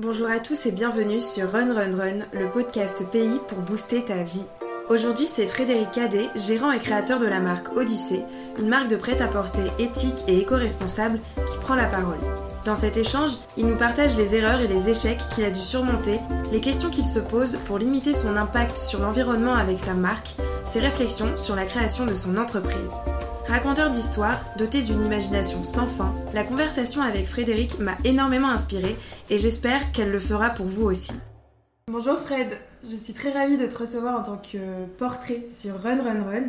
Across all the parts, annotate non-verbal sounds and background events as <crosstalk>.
Bonjour à tous et bienvenue sur Run Run Run, le podcast pays pour booster ta vie. Aujourd'hui, c'est Frédéric Cadet, gérant et créateur de la marque Odyssée, une marque de prêt-à-porter éthique et éco-responsable qui prend la parole. Dans cet échange, il nous partage les erreurs et les échecs qu'il a dû surmonter, les questions qu'il se pose pour limiter son impact sur l'environnement avec sa marque, ses réflexions sur la création de son entreprise. Raconteur d'histoire, doté d'une imagination sans fin, la conversation avec Frédéric m'a énormément inspirée et j'espère qu'elle le fera pour vous aussi. Bonjour Fred, je suis très ravie de te recevoir en tant que portrait sur Run Run Run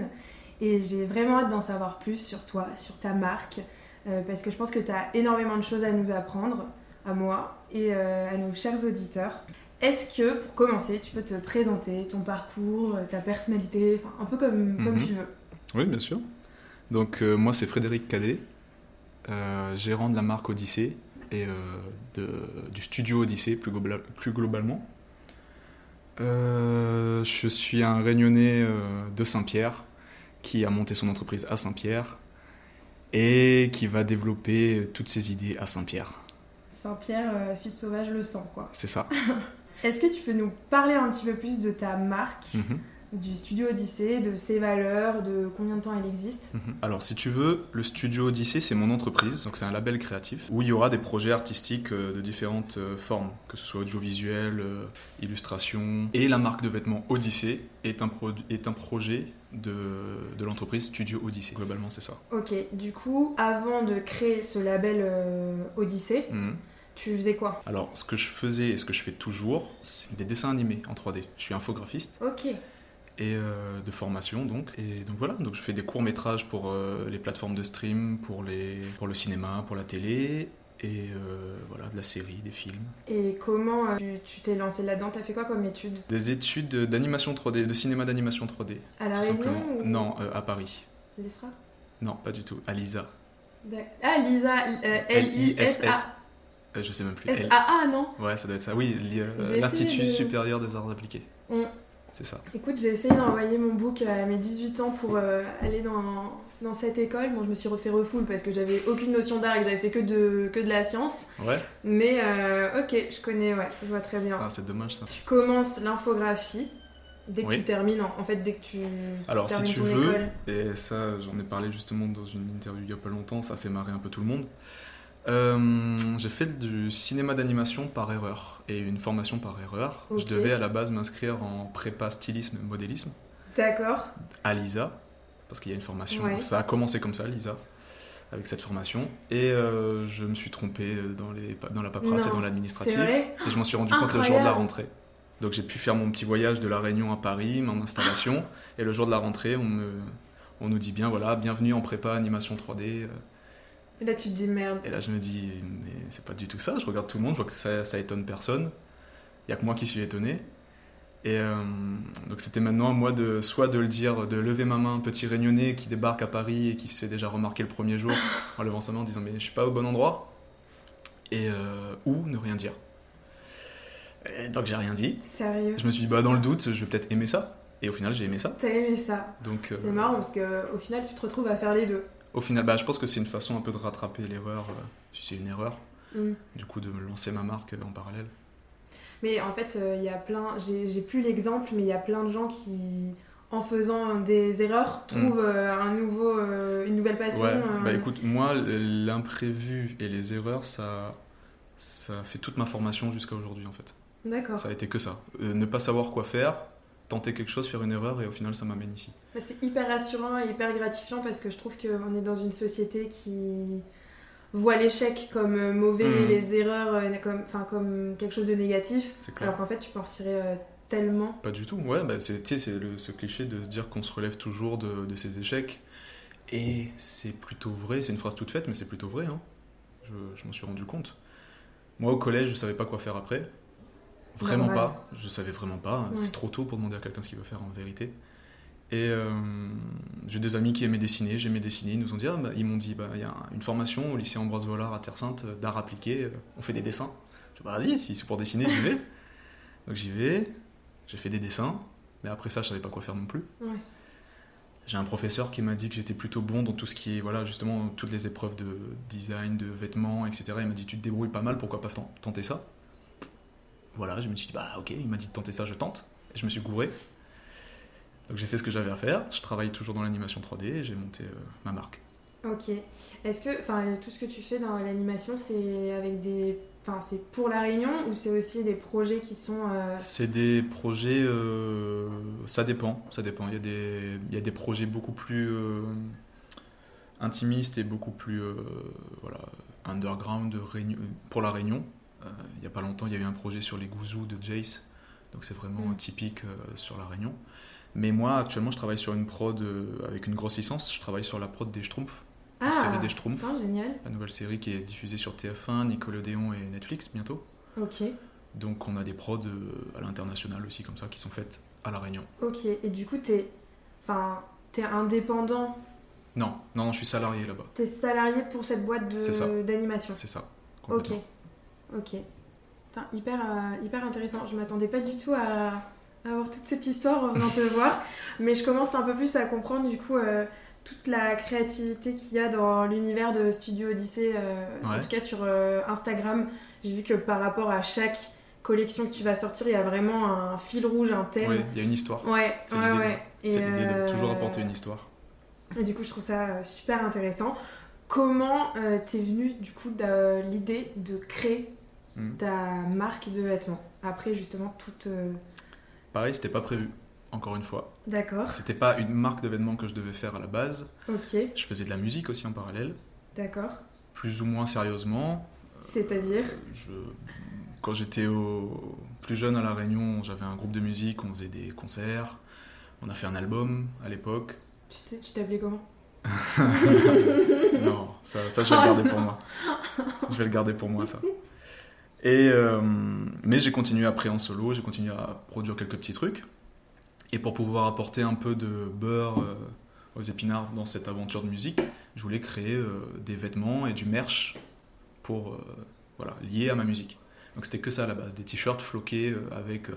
et j'ai vraiment hâte d'en savoir plus sur toi, sur ta marque, euh, parce que je pense que tu as énormément de choses à nous apprendre, à moi et euh, à nos chers auditeurs. Est-ce que, pour commencer, tu peux te présenter ton parcours, ta personnalité, un peu comme, comme Mhm. tu veux? Oui, bien sûr. Donc, euh, moi, c'est Frédéric Cadet, euh, gérant de la marque Odyssée et euh, de- du studio Odyssée plus, global- plus globalement. Je suis un réunionnais de Saint-Pierre qui a monté son entreprise à Saint-Pierre et qui va développer toutes ses idées à Saint-Pierre. Saint-Pierre, Sud Sauvage, le sang, quoi. C'est ça. <laughs> Est-ce que tu peux nous parler un petit peu plus de ta marque, Mhm. Du studio Odyssée, de ses valeurs, de combien de temps elle existe Mhm. Alors, si tu veux, le studio Odyssée, c'est mon entreprise, donc c'est un label créatif où il y aura des projets artistiques euh, de différentes euh, formes, que ce soit audiovisuel, euh, illustration. Et la marque de vêtements Odyssée est un, pro- est un projet de, de l'entreprise Studio Odyssée. Globalement, c'est ça. Ok, du coup, avant de créer ce label euh, Odyssée, Mhm. tu faisais quoi? Alors, ce que je faisais et ce que je fais toujours, c'est des dessins animés en 3D. Je suis infographiste Ok, et euh, de formation donc. Et donc voilà. Donc je fais des courts métrages pour euh, les plateformes de stream pour les pour le cinéma pour la télé et euh, voilà de la série des films. Et comment tu- t'es lancé là-dedans? T'as fait quoi comme étude des études d'animation 3D de cinéma d'animation 3D À La Réunion ou non à Paris. l'ESRA? Non pas du tout. À l'ISA. Ah, Lisa. Euh, je sais même plus. S-A-A, non? Ouais ça doit être ça. Oui l'institut supérieur des arts appliqués. C'est ça Écoute, j'ai essayé d'envoyer mon book à mes 18 ans pour euh, aller dans, dans cette école. Bon, je me suis refait refoule parce que j'avais aucune notion d'art et que j'avais fait que de, que de la science. ouais Mais euh, ok, je connais, ouais, je vois très bien. ah, c'est dommage ça Tu commences l'infographie dès que Oui. tu termines, en fait, dès que tu Alors, si tu ton veux, école. et ça, j'en ai parlé justement dans une interview il y a pas longtemps, ça fait marrer un peu tout le monde. Euh, j'ai fait du cinéma d'animation par erreur et une formation par erreur. Je devais à la base m'inscrire en prépa stylisme modélisme D'accord. à l'ISA parce qu'il y a une formation. Ouais. Ça a commencé comme ça, l'ISA, avec cette formation. Et euh, je me suis trompé dans, les, dans la paperasse et dans l'administratif. Et je m'en suis rendu compte le jour de la rentrée. Donc j'ai pu faire mon petit voyage de la Réunion à Paris, mon installation. et le jour de la rentrée, on, me, on nous dit bien, voilà, bienvenue en prépa animation 3D. Et là, tu te dis merde. Et là je me dis, mais c'est pas du tout ça. Je regarde tout le monde, je vois que ça, ça étonne personne. Il y a que moi qui suis étonné. Et euh, donc c'était maintenant à moi de soit de le dire, de lever ma main, petit réunionnais qui débarque à Paris et qui se fait déjà remarquer le premier jour <laughs> en levant sa main en disant mais je suis pas au bon endroit. Et euh, ou ne rien dire. Et donc j'ai rien dit. Sérieux. Je me suis dit, bah dans le doute, je vais peut-être aimer ça. Et au final, j'ai aimé ça. T'as aimé ça Donc, euh, C'est marrant parce qu'au final, tu te retrouves à faire les deux. Au final, bah, je pense que c'est une façon un peu de rattraper l'erreur, euh, si c'est une erreur, Mm. du coup, de lancer ma marque euh, en parallèle. Mais en fait, euh, il y a plein, j'ai plus l'exemple, mais il y a plein de gens qui, en faisant des erreurs, trouvent euh, un nouveau, une nouvelle passion. Mm. Ouais, bah écoute, moi, l'imprévu et les erreurs, ça, ça fait toute ma formation jusqu'à aujourd'hui, en fait. D'accord. Ça a été que ça. Ne pas savoir quoi faire, tenter quelque chose, faire une erreur, et au final, ça m'amène ici. Bah, C'est hyper rassurant et hyper gratifiant parce que je trouve qu'on est dans une société qui voit l'échec comme euh, mauvais et les erreurs euh, comme, enfin, comme quelque chose de négatif, C'est clair. alors qu'en fait, tu peux en retirer euh, tellement. Pas du tout, ouais, bah c'est ce cliché de se dire qu'on se relève toujours de, de ses échecs. Et c'est plutôt vrai, c'est une phrase toute faite, mais c'est plutôt vrai. Hein. Je, je m'en suis rendu compte. Moi, au collège, je savais pas quoi faire après. Vraiment Normal. pas. Je savais vraiment pas. Ouais. C'est trop tôt pour demander à quelqu'un ce qu'il veut faire en vérité. Et euh, j'ai des amis qui aimaient dessiner, j'aimais dessiner. Ils nous ont dit, ah, bah, ils m'ont dit, bah, il y a une formation au lycée Ambroise Vollard à Terre Sainte euh, d'art appliqué. euh, On fait des dessins. Je dis, bah, vas-y, si c'est pour dessiner, j'y vais. <laughs> Donc j'y vais. J'ai fait des dessins, mais après ça, je savais pas quoi faire non plus. Ouais. J'ai un professeur qui m'a dit que j'étais plutôt bon dans tout ce qui est, voilà, justement, toutes les épreuves de design, de vêtements, etc. Il m'a dit, tu te débrouilles pas mal, pourquoi pas ten- tenter ça? Voilà, je me suis dit, bah ok, il m'a dit de tenter ça, je tente. Et je me suis gouré. Donc j'ai fait ce que j'avais à faire. Je travaille toujours dans l'animation 3D et j'ai monté euh, ma marque. Ok. Est-ce que, enfin, tout ce que tu fais dans l'animation, c'est avec des, enfin, c'est pour la Réunion ou c'est aussi des projets qui sont. euh, C'est des projets, euh, ça dépend, ça dépend. Il y a des, il y a des projets beaucoup plus intimistes et beaucoup plus voilà, underground de Réunion- pour la Réunion. Euh, il n'y a pas longtemps, il y a eu un projet sur les gouzous de Jace, donc c'est vraiment Mm. typique euh, sur la Réunion. Mais moi, actuellement, je travaille sur une prod euh, avec une grosse licence. Je travaille sur la prod des Schtroumpfs, la Ah, série des Schtroumpfs, génial. la nouvelle série qui est diffusée sur TF1, Nickelodeon et Netflix bientôt. Ok. Donc on a des prods à l'international aussi comme ça qui sont faites à La Réunion. Ok. Et du coup, t'es, enfin, indépendant, Non, non, non, je suis salarié là-bas. t'es salarié pour cette boîte C'est ça. de, d'animation. C'est ça. Ok. Ok. Hyper, euh, hyper intéressant. Je m'attendais pas du tout à, à avoir toute cette histoire en venant te <laughs> voir, mais je commence un peu plus à comprendre du coup euh, toute la créativité qu'il y a dans l'univers de Studio Odyssey, euh, en tout cas sur Instagram. J'ai vu que par rapport à chaque collection que tu vas sortir, il y a vraiment un fil rouge, un thème. Oui, il y a une histoire. Ouais, C'est ouais, l'idée, ouais. Et, C'est l'idée de toujours apporter une histoire. Et du coup, je trouve ça super intéressant. Comment t'es venue du coup l'idée de créer Mhm. ta marque de vêtements après justement toute. euh, Pareil, c'était pas prévu. Encore une fois, D'accord. c'était pas une marque de vêtements que je devais faire à la base. Ok. Je faisais de la musique aussi en parallèle, D'accord. plus ou moins sérieusement. C'est-à-dire. Je... Quand j'étais au... plus jeune à La Réunion, j'avais un groupe de musique, on faisait des concerts. On a fait un album à l'époque. Tu sais- tu t'appelais comment <laughs> non, ça, ça, je vais le garder pour moi. Je vais le garder pour moi, ça. <laughs> Euh, mais j'ai continué après en solo, j'ai continué à produire quelques petits trucs. Et pour pouvoir apporter un peu de beurre euh, aux épinards dans cette aventure de musique, je voulais créer euh, des vêtements et du merch pour, voilà, lié à ma musique. Donc c'était que ça à la base, des t-shirts floqués avec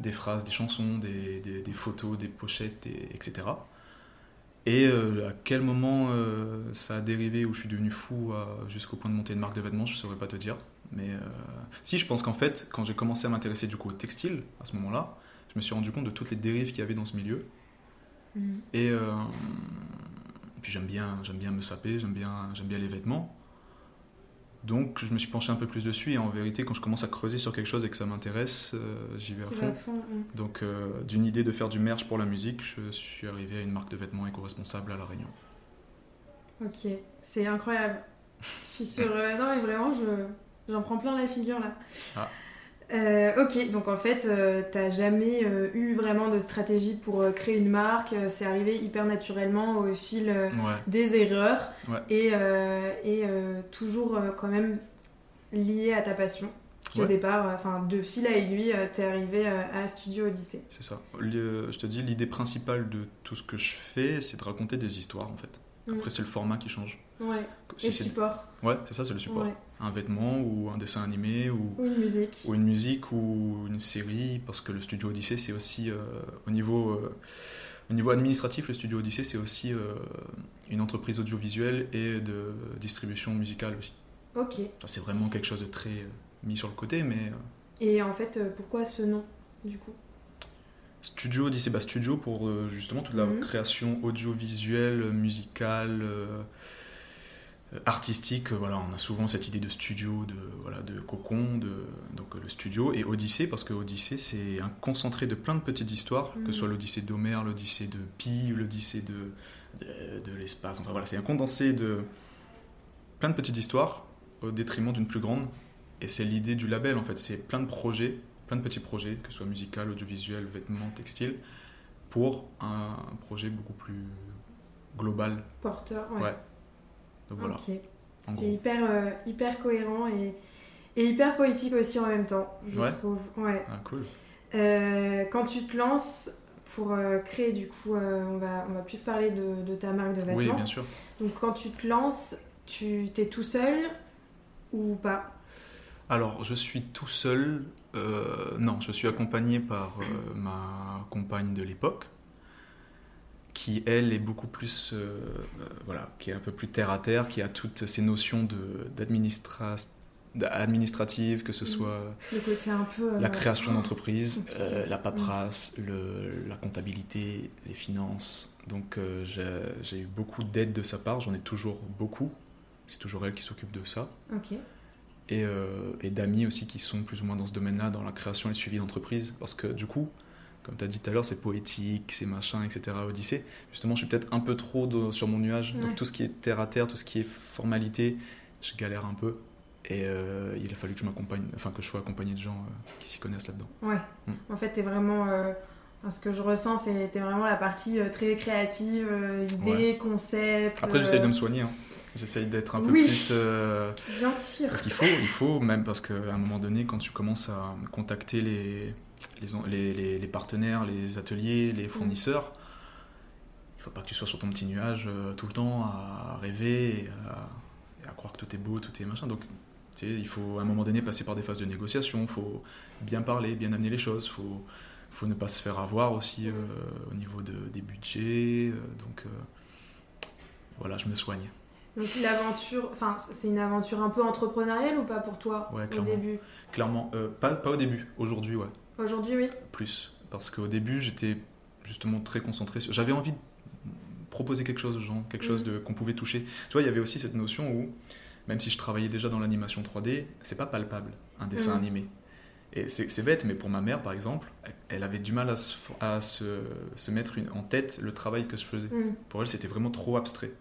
des phrases, des chansons, des, des- photos, des pochettes, et- etc. Et à quel moment ça a dérivé où je suis devenu fou jusqu'au point de monter une marque de vêtements, je ne saurais pas te dire. Mais euh, si, je pense qu'en fait, quand j'ai commencé à m'intéresser du coup au textile, à ce moment-là, je me suis rendu compte de toutes les dérives qu'il y avait dans ce milieu. Mhm. Et euh, puis j'aime bien, j'aime bien me saper, j'aime bien, j'aime bien les vêtements. Donc je me suis penché un peu plus dessus et en vérité quand je commence à creuser sur quelque chose et que ça m'intéresse, euh, j'y vais à fond. à fond. Donc euh, d'une idée de faire du merch pour la musique, je suis arrivé à une marque de vêtements éco-responsable à La Réunion. Ok. C'est incroyable. Je suis sûre. non, mais vraiment, je, j'en prends plein la figure là. Ah. Euh, ok, donc en fait, euh, t'as jamais euh, eu vraiment de stratégie pour euh, créer une marque. c'est arrivé hyper naturellement au fil Ouais, des erreurs Ouais. et, et toujours quand même lié à ta passion. Qui au départ, enfin de fil à aiguille, t'es arrivé à Studio Odyssey. c'est ça. Le- je te dis, l'idée principale de tout ce que je fais, c'est de raconter des histoires en fait. Mm. Après, c'est le format qui change. Ouais. Si et c'est- support. Ouais, c'est ça, c'est le support. Ouais. Un vêtement ou un dessin animé ou, Ou une musique. ou une musique ou une série, parce que le studio Odyssey, c'est aussi euh, au niveau. euh, au niveau administratif, le studio Odyssey, c'est aussi euh, une entreprise audiovisuelle et de distribution musicale aussi. Ok. C'est vraiment quelque chose de très mis sur le côté, mais Et en fait, pourquoi ce nom du coup? Studio Odyssey, bah studio pour justement toute la Mhm. création audiovisuelle, musicale, artistique. euh, Voilà, on a souvent cette idée de studio, de voilà, de cocon, de donc euh, le studio et Odyssée parce que Odyssée c'est un concentré de plein de petites histoires, Mhm. que ce soit l'Odyssée d'Homère, l'Odyssée de Pi, l'Odyssée de de, de l'espace. Enfin voilà, c'est un condensé de plein de petites histoires au détriment d'une plus grande. Et c'est l'idée du label en fait, c'est plein de projets, plein de petits projets, que ce soit musical, audiovisuel, vêtements, textile, pour un, un projet beaucoup plus global. Porteur. Ouais. Ouais. Donc voilà, C'est hyper, euh, hyper cohérent et, et hyper poétique aussi en même temps, je Ouais. trouve. Ouais. Ah, cool. Euh, quand tu te lances pour euh, créer, du coup, on, va, on va plus parler de, de ta marque de vêtements. Oui, bien sûr. Donc quand tu te lances, tu t'es tout seul ou pas? Alors, je suis tout seul. non, je suis accompagné par ma compagne de l'époque, qui elle est beaucoup plus, euh, euh, voilà, qui est un peu plus terre à terre, qui a toutes ces notions de administratives, que ce soit la création d'entreprise, la paperasse, le, la comptabilité, les finances. Donc j'ai eu beaucoup d'aide de sa part, j'en ai toujours beaucoup. C'est toujours elle qui s'occupe de ça. Et, et d'amis aussi qui sont plus ou moins dans ce domaine-là, dans la création et le suivi d'entreprise. Parce que du coup, comme tu as dit tout à l'heure, c'est poétique, c'est machin, etc. Odyssée. Justement, je suis peut-être un peu trop sur mon nuage. Donc tout ce qui est terre à terre, tout ce qui est formalité, je galère un peu. Et euh, il a fallu que je m'accompagne, enfin que je sois accompagné de gens euh, qui s'y connaissent là-dedans. Ouais. Mm. En fait, t'es vraiment. Euh, ce que je ressens, c'est t'es vraiment la partie très créative, idées, concepts. Après, j'essaye de me soigner. Hein. J'essaye d'être un peu plus. Bien sûr. Parce qu'il faut, il faut, même parce qu'à un moment donné, quand tu commences à contacter les les, les, partenaires, les ateliers, les mm. fournisseurs. Il ne faut pas que tu sois sur ton petit nuage euh, tout le temps à rêver et à, croire que tout est beau, tout est machin. Donc, tu sais, il faut à un moment donné passer par des phases de négociation. Il faut bien parler, bien amener les choses. Il faut, faut ne pas se faire avoir aussi euh, au niveau de, des budgets. Euh, donc, voilà, je me soigne. Donc l'aventure, enfin c'est une aventure un peu entrepreneuriale ou pas pour toi au début? Clairement, pas, pas au début, aujourd'hui ouais. Aujourd'hui, oui. Plus. Parce qu'au début, j'étais justement très concentré sur. J'avais envie de proposer quelque chose aux gens, quelque chose de, qu'on pouvait toucher. Tu vois, il y avait aussi cette notion où, même si je travaillais déjà dans l'animation 3D, c'est pas palpable, un dessin mm. animé. Et c'est bête, mais pour ma mère, par exemple, elle avait du mal à se, à se, se mettre une, en tête le travail que je faisais. Mm. Pour elle, c'était vraiment trop abstrait.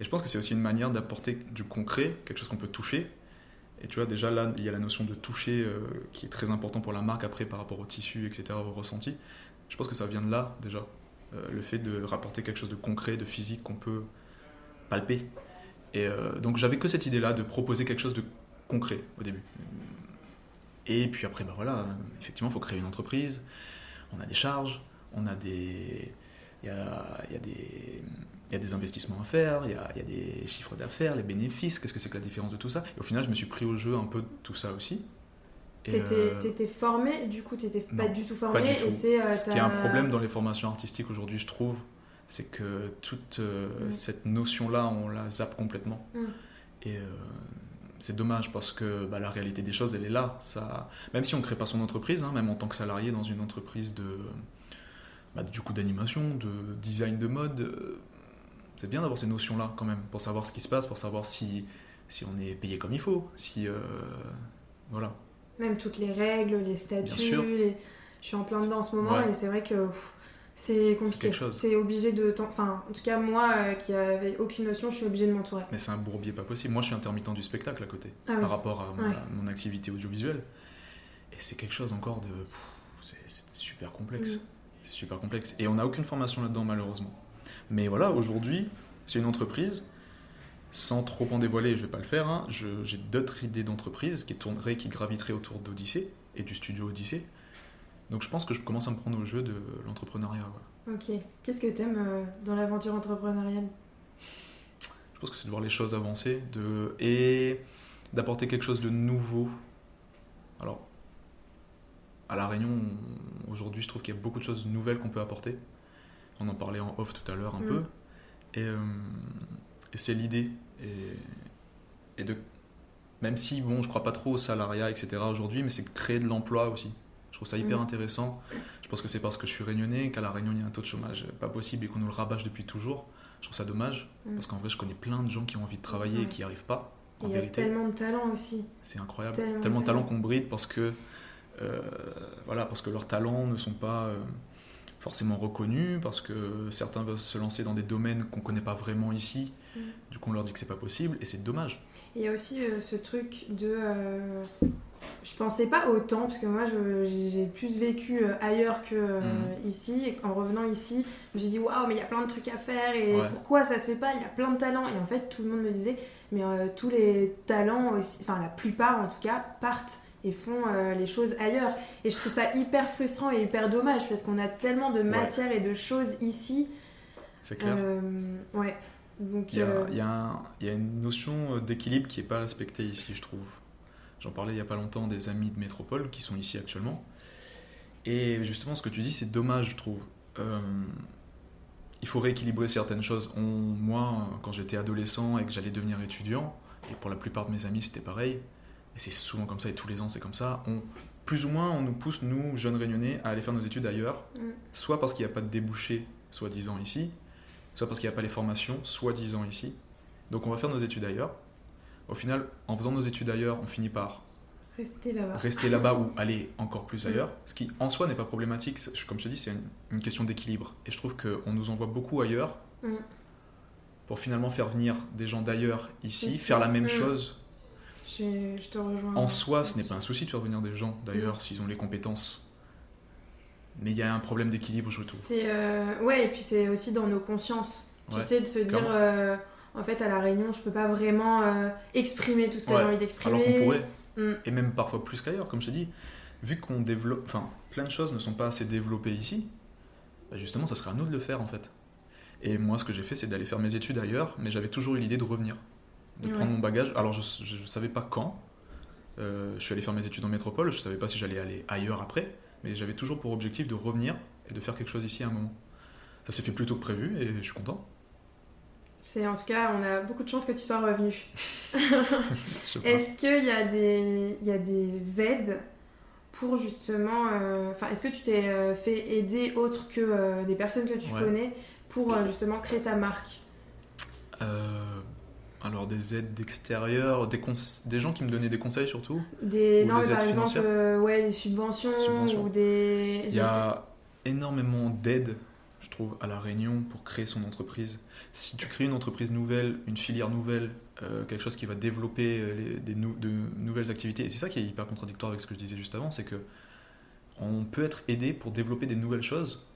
Et je pense que c'est aussi une manière d'apporter du concret, quelque chose qu'on peut toucher, et tu vois, déjà là, il y a la notion de toucher euh, qui est très important pour la marque après par rapport au tissu, etc., au ressenti. Je pense que ça vient de là déjà. Euh, le fait de rapporter quelque chose de concret, de physique qu'on peut palper. Et euh, donc j'avais que cette idée-là de proposer quelque chose de concret au début. Et puis après, ben voilà, effectivement, il faut créer une entreprise. On a des charges, on a des. Il y a, y a des il y a des investissements à faire, il y a, il y a des chiffres d'affaires, les bénéfices, qu'est-ce que c'est que la différence de tout ça? Et au final, je me suis pris au jeu un peu de tout ça aussi. T'étais euh... formé, du coup, t'étais pas du tout formé. Pas du tout. Euh, Ce qui est un problème dans les formations artistiques aujourd'hui, je trouve, c'est que toute euh, mm. cette notion-là, on la zappe complètement. Mm. Et euh, c'est dommage parce que bah, la réalité des choses, elle est là. Ça... Même si on ne crée pas son entreprise, hein, même en tant que salarié dans une entreprise de, bah, du coup d'animation, de design de mode, c'est bien d'avoir ces notions-là quand même, pour savoir ce qui se passe, pour savoir si, si on est payé comme il faut, si... Euh, voilà. Même toutes les règles, les statuts, les... je suis en plein dedans en ce moment et c'est vrai que c'est compliqué. C'est obligé de... Enfin, en tout cas, moi euh, qui n'avais aucune notion, je suis obligé de m'entourer. Mais c'est un bourbier pas possible. Moi, je suis intermittent du spectacle à côté, ah par rapport à mon, activité audiovisuelle. Et c'est quelque chose encore de... C'est super complexe. Mm. C'est super complexe. Et on n'a aucune formation là-dedans, malheureusement. Mais voilà, aujourd'hui, c'est une entreprise. Sans trop en dévoiler, je vais pas le faire. Hein, j'ai d'autres idées d'entreprise qui tourneraient, qui graviteraient autour d'Odyssée et du studio Odyssée. Donc je pense que je commence à me prendre au jeu de l'entrepreneuriat. Ok. Qu'est-ce que tu aimes euh, dans l'aventure entrepreneuriale? Je pense que c'est de voir les choses avancer de... et d'apporter quelque chose de nouveau. Alors, à La Réunion, aujourd'hui, je trouve qu'il y a beaucoup de choses nouvelles qu'on peut apporter. On en parlait en off tout à l'heure un mm. peu. Euh, et, c'est l'idée. Et, et, de, même si, bon, je crois pas trop au salariat, etc. aujourd'hui, mais c'est créer de l'emploi aussi. Je trouve ça hyper mm. intéressant. Je pense que c'est parce que je suis réunionnais qu'à La Réunion, il y a un taux de chômage pas possible et qu'on nous le rabâche depuis toujours. Je trouve ça dommage, mm. parce qu'en vrai, je connais plein de gens qui ont envie de travailler et qui n'y arrivent pas. En il y a tellement de talent aussi. C'est incroyable. Tellement, de talent qu'on bride parce que, euh, voilà, parce que leurs talents ne sont pas... Euh, forcément reconnus parce que certains veulent se lancer dans des domaines qu'on ne connaît pas vraiment ici. Mm. Du coup, on leur dit que c'est pas possible et c'est dommage. Il y a aussi euh, ce truc de. Euh, je pensais pas autant parce que moi j'ai plus vécu euh, ailleurs que mm. ici et en revenant ici, je me suis dit waouh, mais il y a plein de trucs à faire et pourquoi ça se fait pas? Il y a plein de talents et en fait tout le monde me disait mais tous les talents, aussi, enfin la plupart en tout cas, partent et font euh, les choses ailleurs. Et je trouve ça hyper frustrant et hyper dommage parce qu'on a tellement de matière et de choses ici. C'est clair. Euh, ouais. Donc, il, y a, euh, il, y a il y, a, une notion d'équilibre qui n'est pas respectée ici, je trouve. J'en parlais il n'y a pas longtemps des amis de métropole qui sont ici actuellement. Et justement, ce que tu dis, c'est dommage, je trouve. il faut rééquilibrer certaines choses. On, moi, quand j'étais adolescent et que j'allais devenir étudiant, et pour la plupart de mes amis, c'était pareil, et c'est souvent comme ça, et tous les ans c'est comme ça, on, plus ou moins on nous pousse, nous, jeunes réunionnais, à aller faire nos études ailleurs, Mm. soit parce qu'il n'y a pas de débouché, soi-disant ici, soit parce qu'il n'y a pas les formations, soi-disant ici. Donc on va faire nos études ailleurs. Au final, en faisant nos études ailleurs, on finit par Restez là-bas. rester là-bas ou <laughs> aller encore plus Mm. ailleurs. Ce qui en soi n'est pas problématique, comme je te dis, c'est une, une question d'équilibre. Et je trouve qu'on nous envoie beaucoup ailleurs Mm. pour finalement faire venir des gens d'ailleurs ici, Ici. faire la même Mm. chose. Je, je te rejoins. En soi, ce n'est pas un souci de faire venir des gens d'ailleurs s'ils ont les compétences. Mais il y a un problème d'équilibre, je trouve. C'est euh, ouais, et puis c'est aussi dans nos consciences. Tu sais, de se dire, euh, en fait, à la réunion, je peux pas vraiment euh, exprimer tout ce que Ouais, j'ai envie Alors d'exprimer. qu'on pourrait, Mm. et même parfois plus qu'ailleurs, comme je te dis, vu qu'on développe, enfin, plein de choses ne sont pas assez développées ici, bah justement, ça serait à nous de le faire en fait. Et moi, ce que j'ai fait, c'est d'aller faire mes études ailleurs, mais j'avais toujours eu l'idée de revenir, de Ouais. prendre mon bagage. Alors, je, je, savais pas quand. Euh, je suis allé faire mes études en métropole, je savais pas si j'allais aller ailleurs après, mais j'avais toujours pour objectif de revenir et de faire quelque chose ici à un moment. Ça s'est fait plus tôt que prévu et je suis content. C'est en tout cas, on a beaucoup de chance que tu sois revenu. <laughs> <laughs> Est-ce qu'il y, a des- il y a des aides pour justement. euh, Enfin, est-ce que tu t'es euh, fait aider autre que euh, des personnes que tu Ouais. connais pour justement créer ta marque? Alors des aides d'extérieur, des, des gens qui me donnaient des conseils surtout. des, Ou Non, des mais par aides exemple, financières euh, ouais, des subventions, Subventions. ou des. Il y a énormément d'aides, je trouve, à la Réunion pour créer son entreprise. Si tu crées une entreprise nouvelle, une filière nouvelle, euh, quelque chose qui va développer euh, les- des nou- de nouvelles activités, et c'est ça qui est hyper contradictoire avec ce que je disais juste avant, c'est que on peut être aidé pour développer des nouvelles choses,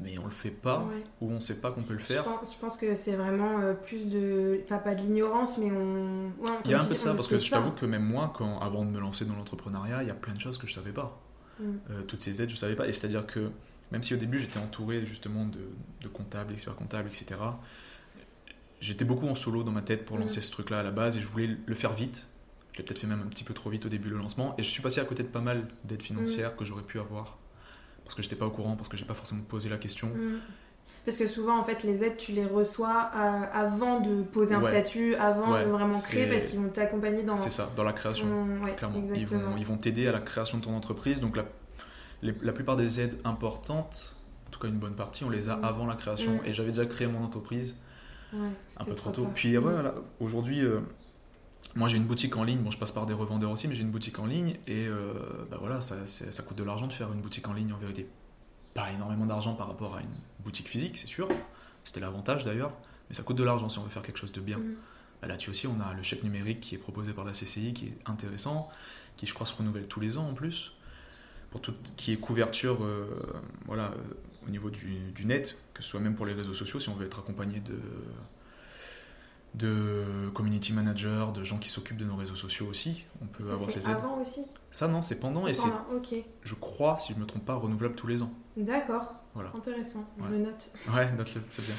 mais on le fait pas Ouais. ou on sait pas qu'on peut le Je faire. pense, je pense que c'est vraiment euh, plus de. Enfin, pas de l'ignorance, mais on. ouais, Il y a un peu de ça parce que je t'avoue que même moi, quand, avant de me lancer dans l'entrepreneuriat, il y a plein de choses que je savais pas. Mm. Euh, toutes ces aides, je savais pas. Et c'est-à-dire que même si au début j'étais entouré justement de, de comptables, experts comptables, etc., j'étais beaucoup en solo dans ma tête pour Mhm. lancer ce truc-là à la base et je voulais le faire vite. Je l'ai peut-être fait même un petit peu trop vite au début le lancement et je suis passé à côté de pas mal d'aides financières que j'aurais pu avoir parce que j'étais pas au courant, parce que j'ai pas forcément posé la question. Mm. Parce que souvent, en fait, les aides, tu les reçois euh, avant de poser un Ouais. statut, avant Ouais, de vraiment créer, parce qu'ils vont t'accompagner dans. C'est ça, dans la création. ton- ouais, clairement. Ils exactement. vont, ils vont t'aider à la création de ton entreprise. Donc la, les- la plupart des aides importantes, en tout cas une bonne partie, on les a Mm. avant la création. Mm. Et j'avais déjà créé mon entreprise un peu trop trop tôt. Puis voilà, aujourd'hui, euh, moi j'ai une boutique en ligne. Bon, je passe par des revendeurs aussi, mais j'ai une boutique en ligne. Et euh, bah voilà, ça, ça coûte de l'argent de faire une boutique en ligne en vérité. Pas énormément d'argent par rapport à une boutique physique, c'est sûr. C'était l'avantage d'ailleurs. Mais ça coûte de l'argent si on veut faire quelque chose de bien. Mm. Bah, Là-dessus aussi, on a le chèque numérique qui est proposé par la CCI, qui est intéressant, qui je crois se renouvelle tous les ans en plus, pour tout qui est couverture euh, voilà, euh, au niveau du, du net, que ce soit même pour les réseaux sociaux, si on veut être accompagné de, de community managers, de gens qui s'occupent de nos réseaux sociaux aussi, on peut Ça, avoir ces aides. avant aussi Ça non, c'est pendant et C'est c'est, pendant, Ok, je crois, si je me trompe pas, renouvelable tous les ans. d'accord. Voilà. Intéressant, je le note. Ouais, note-le, c'est bien.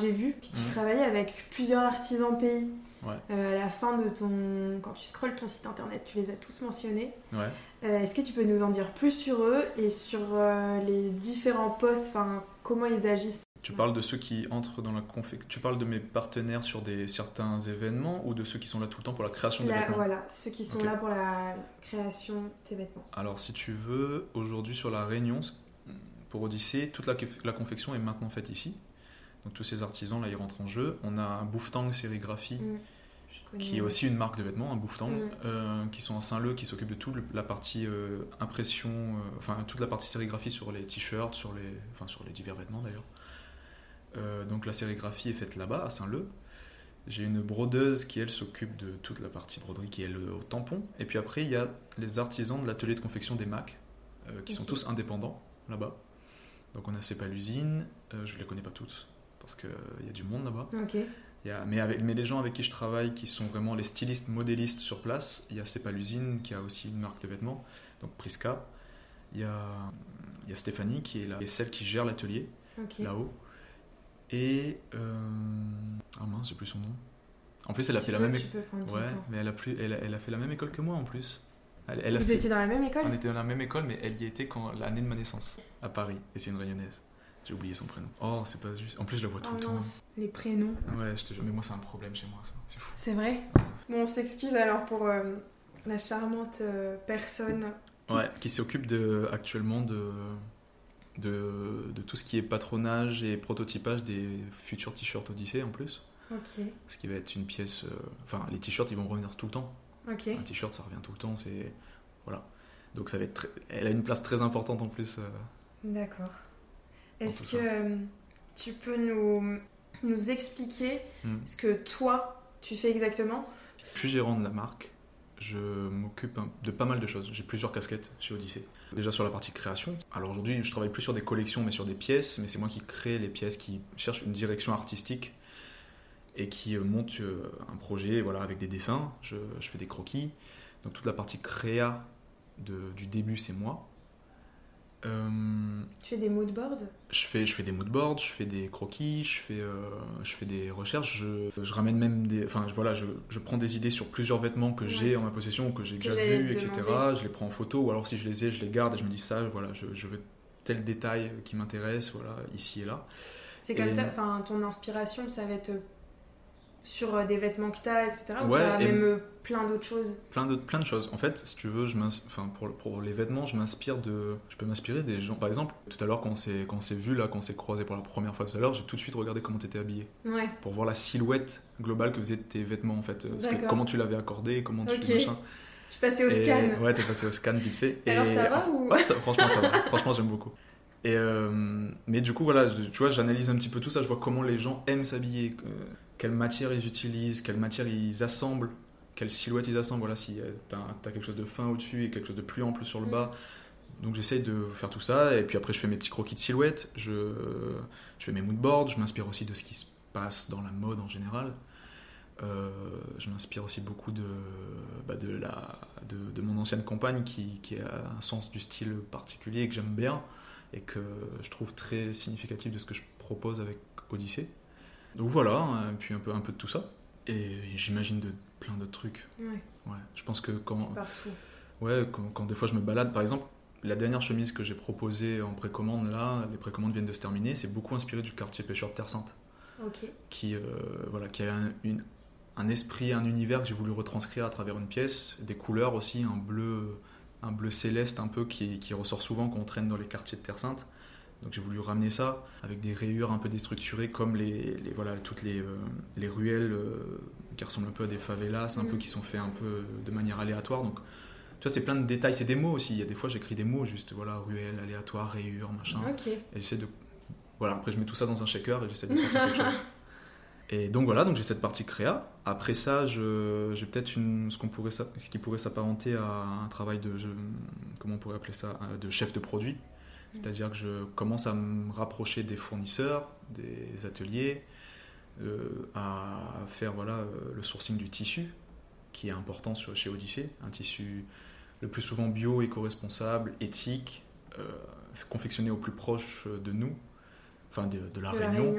J'ai vu que tu Mhm. travaillais avec plusieurs artisans pays. Ouais. Euh, à la fin de ton. Quand tu scrolles ton site internet, tu les as tous mentionnés. Ouais. Euh, Est-ce que tu peux nous en dire plus sur eux et sur euh, les différents postes, enfin comment ils agissent Tu parles de ceux qui entrent dans la confection. Tu parles de mes partenaires sur des, certains événements ou de ceux qui sont là tout le temps pour la création La- d'événements Voilà, ceux qui sont là pour la création des vêtements. Alors, si tu veux, aujourd'hui sur la Réunion, pour Odyssée, toute la, la confection est maintenant faite ici. Donc, tous ces artisans là, ils rentrent en jeu. On a un Bouftang Sérigraphie Mm. Qui est aussi une marque de vêtements, un Bouftang, Mm. euh, qui sont à Saint-Leu, qui s'occupe de toute la partie euh, impression, euh, enfin toute la partie sérigraphie sur les t-shirts, sur les, enfin sur les divers vêtements d'ailleurs. Euh, donc la sérigraphie est faite là-bas, à Saint-Leu. J'ai une brodeuse qui, elle, s'occupe de toute la partie broderie qui est le, au tampon. Et puis après, il y a les artisans de l'atelier de confection des MAC, euh, qui sont tous indépendants là-bas. Donc on a pas l'usine, euh, je les connais pas toutes, parce qu'il y a du monde là-bas. Ok. Il y a- mais, avec, mais les gens avec qui je travaille, qui sont vraiment les stylistes, modélistes sur place, il y a C'est pas l'usine, qui a aussi une marque de vêtements, donc Prisca. Il y a, y a Stéphanie, qui est, là, et celle qui gère l'atelier, là-haut. Et... Ah mince, j'ai plus son nom. En plus, elle a Tu fait la même école. Ouais, temps. mais elle a, plus, elle, a, elle a fait la même école que moi en plus. Elle, elle a Vous fait- étiez dans la même école On était dans la même école, mais elle y était quand l'année de ma naissance, à Paris, et c'est une réunionnaise. J'ai oublié son prénom. Oh, c'est pas juste. En plus, je la vois tout Oh le temps. mince, les prénoms. Ouais, je te jure. Mais moi, c'est un problème chez moi, ça. C'est fou. C'est vrai Bon, on s'excuse alors pour euh, la charmante euh, personne. Ouais, qui s'occupe de, actuellement de, de, de tout ce qui est patronage et prototypage des futurs t-shirts Odyssée en plus. Ok, Ce qui va être une pièce. euh, Enfin, les t-shirts, ils vont revenir tout le temps. ok. Un t-shirt, ça revient tout le temps. C'est. Voilà. Donc, ça va être. très- Elle a une place très importante en plus. euh, D'accord. Est-ce que euh, tu peux nous, nous expliquer Hmm. ce que toi, tu fais exactement? Je suis gérant de la marque. Je m'occupe de pas mal de choses. J'ai plusieurs casquettes chez Odyssée. Déjà sur la partie création. Alors aujourd'hui, je travaille plus sur des collections, mais sur des pièces. Mais c'est moi qui crée les pièces, qui cherche une direction artistique et qui euh, monte euh, un projet voilà, avec des dessins. Je, fais des croquis. Donc toute la partie créa du début, c'est moi. Euh, Tu fais des moodboards je fais, je fais des moodboards, je fais des croquis, je fais, euh, je fais des recherches, je, je ramène même des. Enfin voilà, je, je prends des idées sur plusieurs vêtements que j'ai en ma possession ou que j'ai déjà vus, etc. Je les prends en photo ou alors si je les ai, je les garde et je me dis ça, voilà, je, je veux tel détail qui m'intéresse, voilà, ici et là. C'est comme Et- ça, enfin, ton inspiration, ça va être sur euh, des vêtements que t'as, etc. Ou Ouais, t'as et- même euh, plein d'autres choses Plein de, plein de choses. En fait, si tu veux, je enfin, pour, pour les vêtements, je m'inspire de. Je peux m'inspirer des gens. Par exemple, tout à l'heure, quand on s'est quand on s'est vu, là, quand on s'est croisé pour la première fois tout à l'heure, j'ai tout de suite regardé comment tu étais habillé. Ouais, pour voir la silhouette globale que faisaient tes vêtements en fait. Que comment tu l'avais accordé, comment tu Ok. machin. je suis passée au Et- scan. Ouais, t'es passé au scan vite fait. Alors Et- ça va ou Ouais, ça- franchement ça va. <laughs> franchement j'aime beaucoup. Et euh, mais du coup voilà, tu vois, j'analyse un petit peu tout ça. Je vois comment les gens aiment s'habiller, euh, quelle matière ils utilisent, quelle matière ils assemblent, quelle silhouette ils assemblent. Voilà, si euh, t'as as quelque chose de fin au-dessus et quelque chose de plus ample sur le Mm. bas. Donc j'essaye de faire tout ça et puis après je fais mes petits croquis de silhouette, je, je fais mes moodboards, je m'inspire aussi de ce qui se passe dans la mode en général. Euh, je m'inspire aussi beaucoup de, bah, de, la, de, de mon ancienne compagne qui, qui a un sens du style particulier que j'aime bien et que je trouve très significatif de ce que je propose avec Odyssée. Donc voilà, hein, et puis un peu, un peu de tout ça. Et j'imagine de plein d'autres trucs. Ouais, Ouais. Je pense que quand, partout. Ouais, quand, quand des fois je me balade, par exemple, la dernière chemise que j'ai proposée en précommande, là, les précommandes viennent de se terminer, c'est beaucoup inspiré du quartier pêcheur de Terre Sainte, Ok. qui, euh, voilà, qui a un, une- un esprit, un univers que j'ai voulu retranscrire à travers une pièce, des couleurs aussi, un bleu, un bleu céleste un peu qui, qui ressort souvent quand on traîne dans les quartiers de Terre Sainte. Donc j'ai voulu ramener ça avec des rayures un peu déstructurées comme les, les- voilà toutes les, euh, les ruelles euh, qui ressemblent un peu à des favelas, un Mhm. peu qui sont faits un peu de manière aléatoire. Donc tu vois, c'est plein de détails, c'est des mots aussi. Il y a des fois j'écris des mots juste voilà ruelle, aléatoire, rayures, machin. Et j'essaie de voilà après je mets tout ça dans un shaker et j'essaie de sortir quelque <laughs> chose. Et donc voilà, donc j'ai cette partie créa. Après ça, j'ai peut-être ce qu'on pourrait ce qui pourrait s'apparenter à un travail de je- comment on pourrait appeler ça euh, de chef de produit. C'est-à-dire que je commence à me rapprocher des fournisseurs, des ateliers, euh, à faire voilà, euh, le sourcing du tissu, qui est important sur, chez Odyssée. Un tissu le plus souvent bio, éco-responsable, éthique, euh, confectionné au plus proche de nous, enfin de, de la de la Réunion.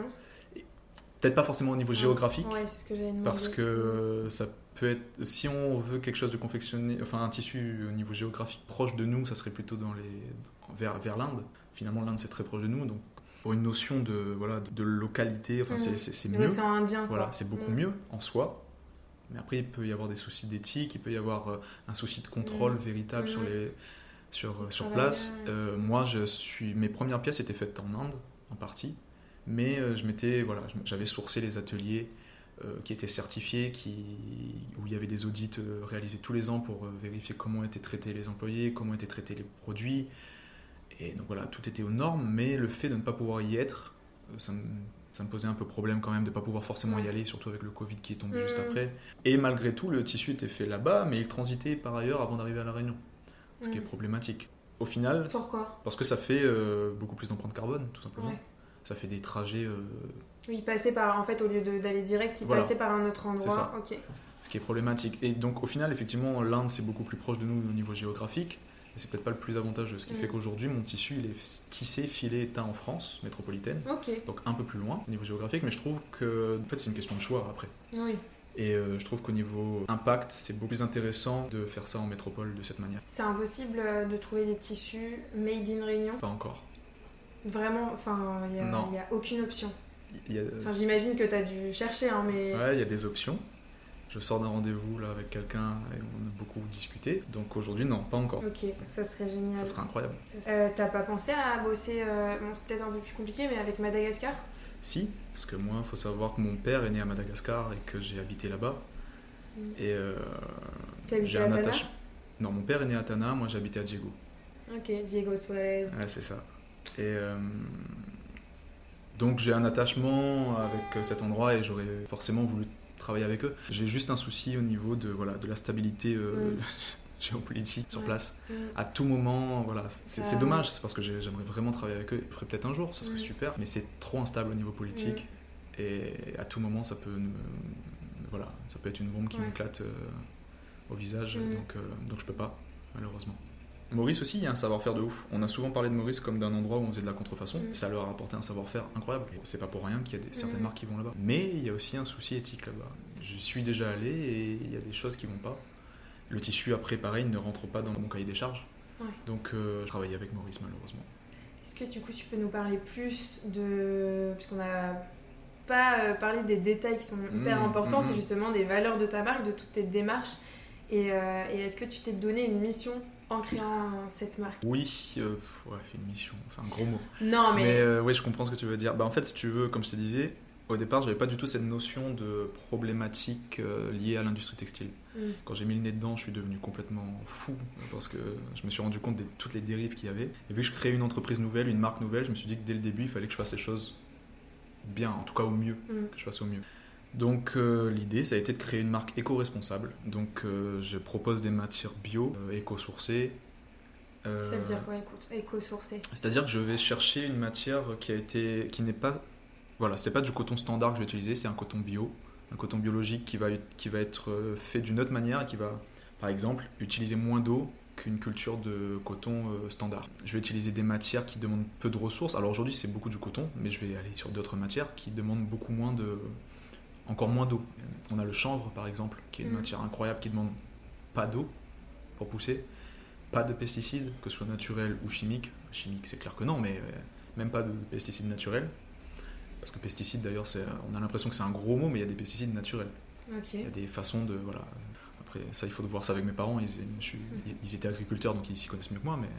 Peut-être pas forcément au niveau géographique, Ouais, ce que parce que ça peut être, si on veut quelque chose de confectionné, enfin un tissu au niveau géographique proche de nous, ça serait plutôt dans les, vers, vers l'Inde. Finalement, l'Inde c'est très proche de nous, donc pour une notion de, voilà, de, de localité, enfin Mhm. c'est- mieux. indien. Voilà, c'est beaucoup Mm. mieux en soi. Mais après, il peut y avoir des soucis d'éthique, il peut y avoir euh, un souci de contrôle Mm. véritable sur, Mm. les, sur, euh, sur place. Euh, moi, je suis, mes premières pièces étaient faites en Inde, en partie. Mais euh, je m'étais, voilà, j'avais sourcé les ateliers euh, qui étaient certifiés, qui, où il y avait des audits euh, réalisés tous les ans pour vérifier comment étaient traités les employés, comment étaient traités les produits. Et donc voilà, tout était aux normes, mais le fait de ne pas pouvoir y être, ça me, ça me posait un peu problème quand même de ne pas pouvoir forcément y aller, surtout avec le Covid qui est tombé juste Mhm. après. Et malgré tout, le tissu était fait là-bas, mais il transitait par ailleurs avant d'arriver à La Réunion, ce qui est Mm. problématique. Au final, Pourquoi? parce que ça fait euh, beaucoup plus d'empreintes carbone, tout simplement. Ouais. Ça fait des trajets, euh, Oui, il passait par, en fait, au lieu d'aller direct, il Voilà. passait par un autre endroit. Ça. Ce qui est problématique. Et donc au final, effectivement, l'Inde, c'est beaucoup plus proche de nous au niveau géographique, mais c'est peut-être pas le plus avantageux. Ce qui fait qu'aujourd'hui, mon tissu, il est tissé, filé, teint en France, métropolitaine, Ok. donc un peu plus loin au niveau géographique, mais je trouve que, en fait, c'est une question de choix après. Oui. Et euh, je trouve qu'au niveau impact, c'est beaucoup plus intéressant de faire ça en métropole de cette manière. C'est impossible euh, de trouver des tissus made in Réunion? Pas encore. Vraiment, enfin, il n'y a, aucune option. Enfin, j'imagine que tu as dû chercher, hein, mais. Ouais, il y a des options. Je sors d'un rendez-vous là avec quelqu'un et on a beaucoup discuté. Donc aujourd'hui, non, pas encore. Ok, ça serait génial. Ça serait incroyable. Euh, T'as pas pensé à bosser, euh, bon, c'est peut-être un peu plus compliqué, mais avec Madagascar? Si, parce que moi, il faut savoir que mon père est né à Madagascar et que j'ai habité là-bas. Mm. Et euh, j'ai à un attachement. Non, mon père est né à Tana, moi j'habitais à Diego. Ok, Diego Suarez. Ouais, c'est ça. Et euh, donc j'ai un attachement avec euh, cet endroit et j'aurais forcément voulu travailler avec eux. J'ai juste un souci au niveau de, voilà, de la stabilité euh, Mm. <laughs> géopolitique sur Ouais. place. Mm. À tout moment, voilà, c'est Ça- dommage, c'est parce que j'ai- j'aimerais vraiment travailler avec eux. Il ferait peut-être un jour, ça serait Mm. super, mais c'est trop instable au niveau politique. Et à tout moment, ça peut, voilà, ça peut être une bombe qui Ouais. m'éclate euh, au visage, Mm. donc, euh, donc je peux pas, malheureusement. Maurice aussi, il y a un savoir-faire de ouf. On a souvent parlé de Maurice comme d'un endroit où on faisait de la contrefaçon. Mm. Ça leur a apporté un savoir-faire incroyable. Et c'est pas pour rien qu'il y a des, certaines Mm. marques qui vont là-bas. Mais il y a aussi un souci éthique là-bas. Je suis déjà allé et il y a des choses qui vont pas. Le tissu après, pareil, ne rentre pas dans mon cahier des charges. Ouais. Donc euh, je travaille avec Maurice malheureusement. Est-ce que du coup tu peux nous parler plus de. Puisqu'on a pas euh, parlé des détails qui sont hyper Mmh, importants, c'est justement des valeurs de ta marque, de toutes tes démarches. Et, euh, et est-ce que tu t'es donné une mission en créant cette marque Oui, euh, ouais, une mission, c'est un gros mot. Non, mais. Mais, euh, oui, je comprends ce que tu veux dire. Bah, en fait, si tu veux, comme je te disais, au départ, j'avais pas du tout cette notion de problématique euh, liée à l'industrie textile. Mm. Quand j'ai mis le nez dedans, je suis devenu complètement fou parce que je me suis rendu compte de toutes les dérives qu'il y avait. Et vu que je créais une entreprise nouvelle, une marque nouvelle, je me suis dit que dès le début, il fallait que je fasse les choses bien, en tout cas au mieux, Mm. que je fasse au mieux. Donc euh, l'idée, ça a été de créer une marque éco-responsable. Donc euh, je propose des matières bio, euh, éco-sourcées. Ça veut dire quoi, écoute Éco-sourcé. c'est-à-dire que je vais chercher une matière qui a été, qui n'est pas, voilà, c'est pas du coton standard que je vais utiliser, c'est un coton bio, un coton biologique qui va, qui va être fait d'une autre manière et qui va, par exemple, utiliser moins d'eau qu'une culture de coton standard. Je vais utiliser des matières qui demandent peu de ressources. Alors aujourd'hui c'est beaucoup du coton, mais je vais aller sur d'autres matières qui demandent beaucoup moins de, encore moins d'eau. On a le chanvre par exemple, qui est une Mm. matière incroyable qui demande pas d'eau pour pousser, pas de pesticides, que ce soit naturels ou chimiques. Chimiques, c'est clair que non, mais euh, même pas de pesticides naturels. Parce que pesticides, d'ailleurs, c'est- on a l'impression que c'est un gros mot, mais il y a des pesticides naturels. Ok. Il y a des façons de. Voilà. Après, ça, il faut voir ça avec mes parents. Ils, je ils étaient agriculteurs, donc ils s'y connaissent mieux que moi. Mais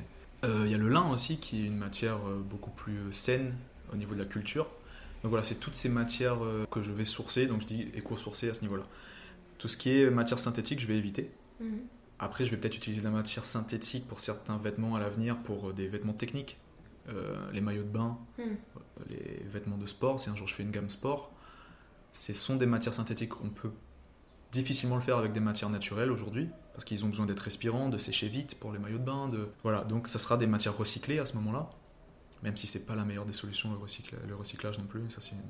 Euh, il y a le lin aussi, qui est une matière euh, beaucoup plus euh, saine au niveau de la culture. Donc voilà, c'est toutes ces matières euh, que je vais sourcer. Donc je dis éco-sourcer à ce niveau-là. Tout ce qui est matière synthétique, je vais éviter. Mhm. Après, je vais peut-être utiliser de la matière synthétique pour certains vêtements à l'avenir, pour euh, des vêtements techniques, Euh, les maillots de bain, Mhm. les vêtements de sport. Si un jour je fais une gamme sport, ce sont des matières synthétiques. On peut difficilement le faire avec des matières naturelles aujourd'hui, parce qu'ils ont besoin d'être respirants, de sécher vite pour les maillots de bain. De... Voilà, donc ça sera des matières recyclées à ce moment-là, même si c'est pas la meilleure des solutions, le, recycla- le recyclage non plus. Ça, c'est une...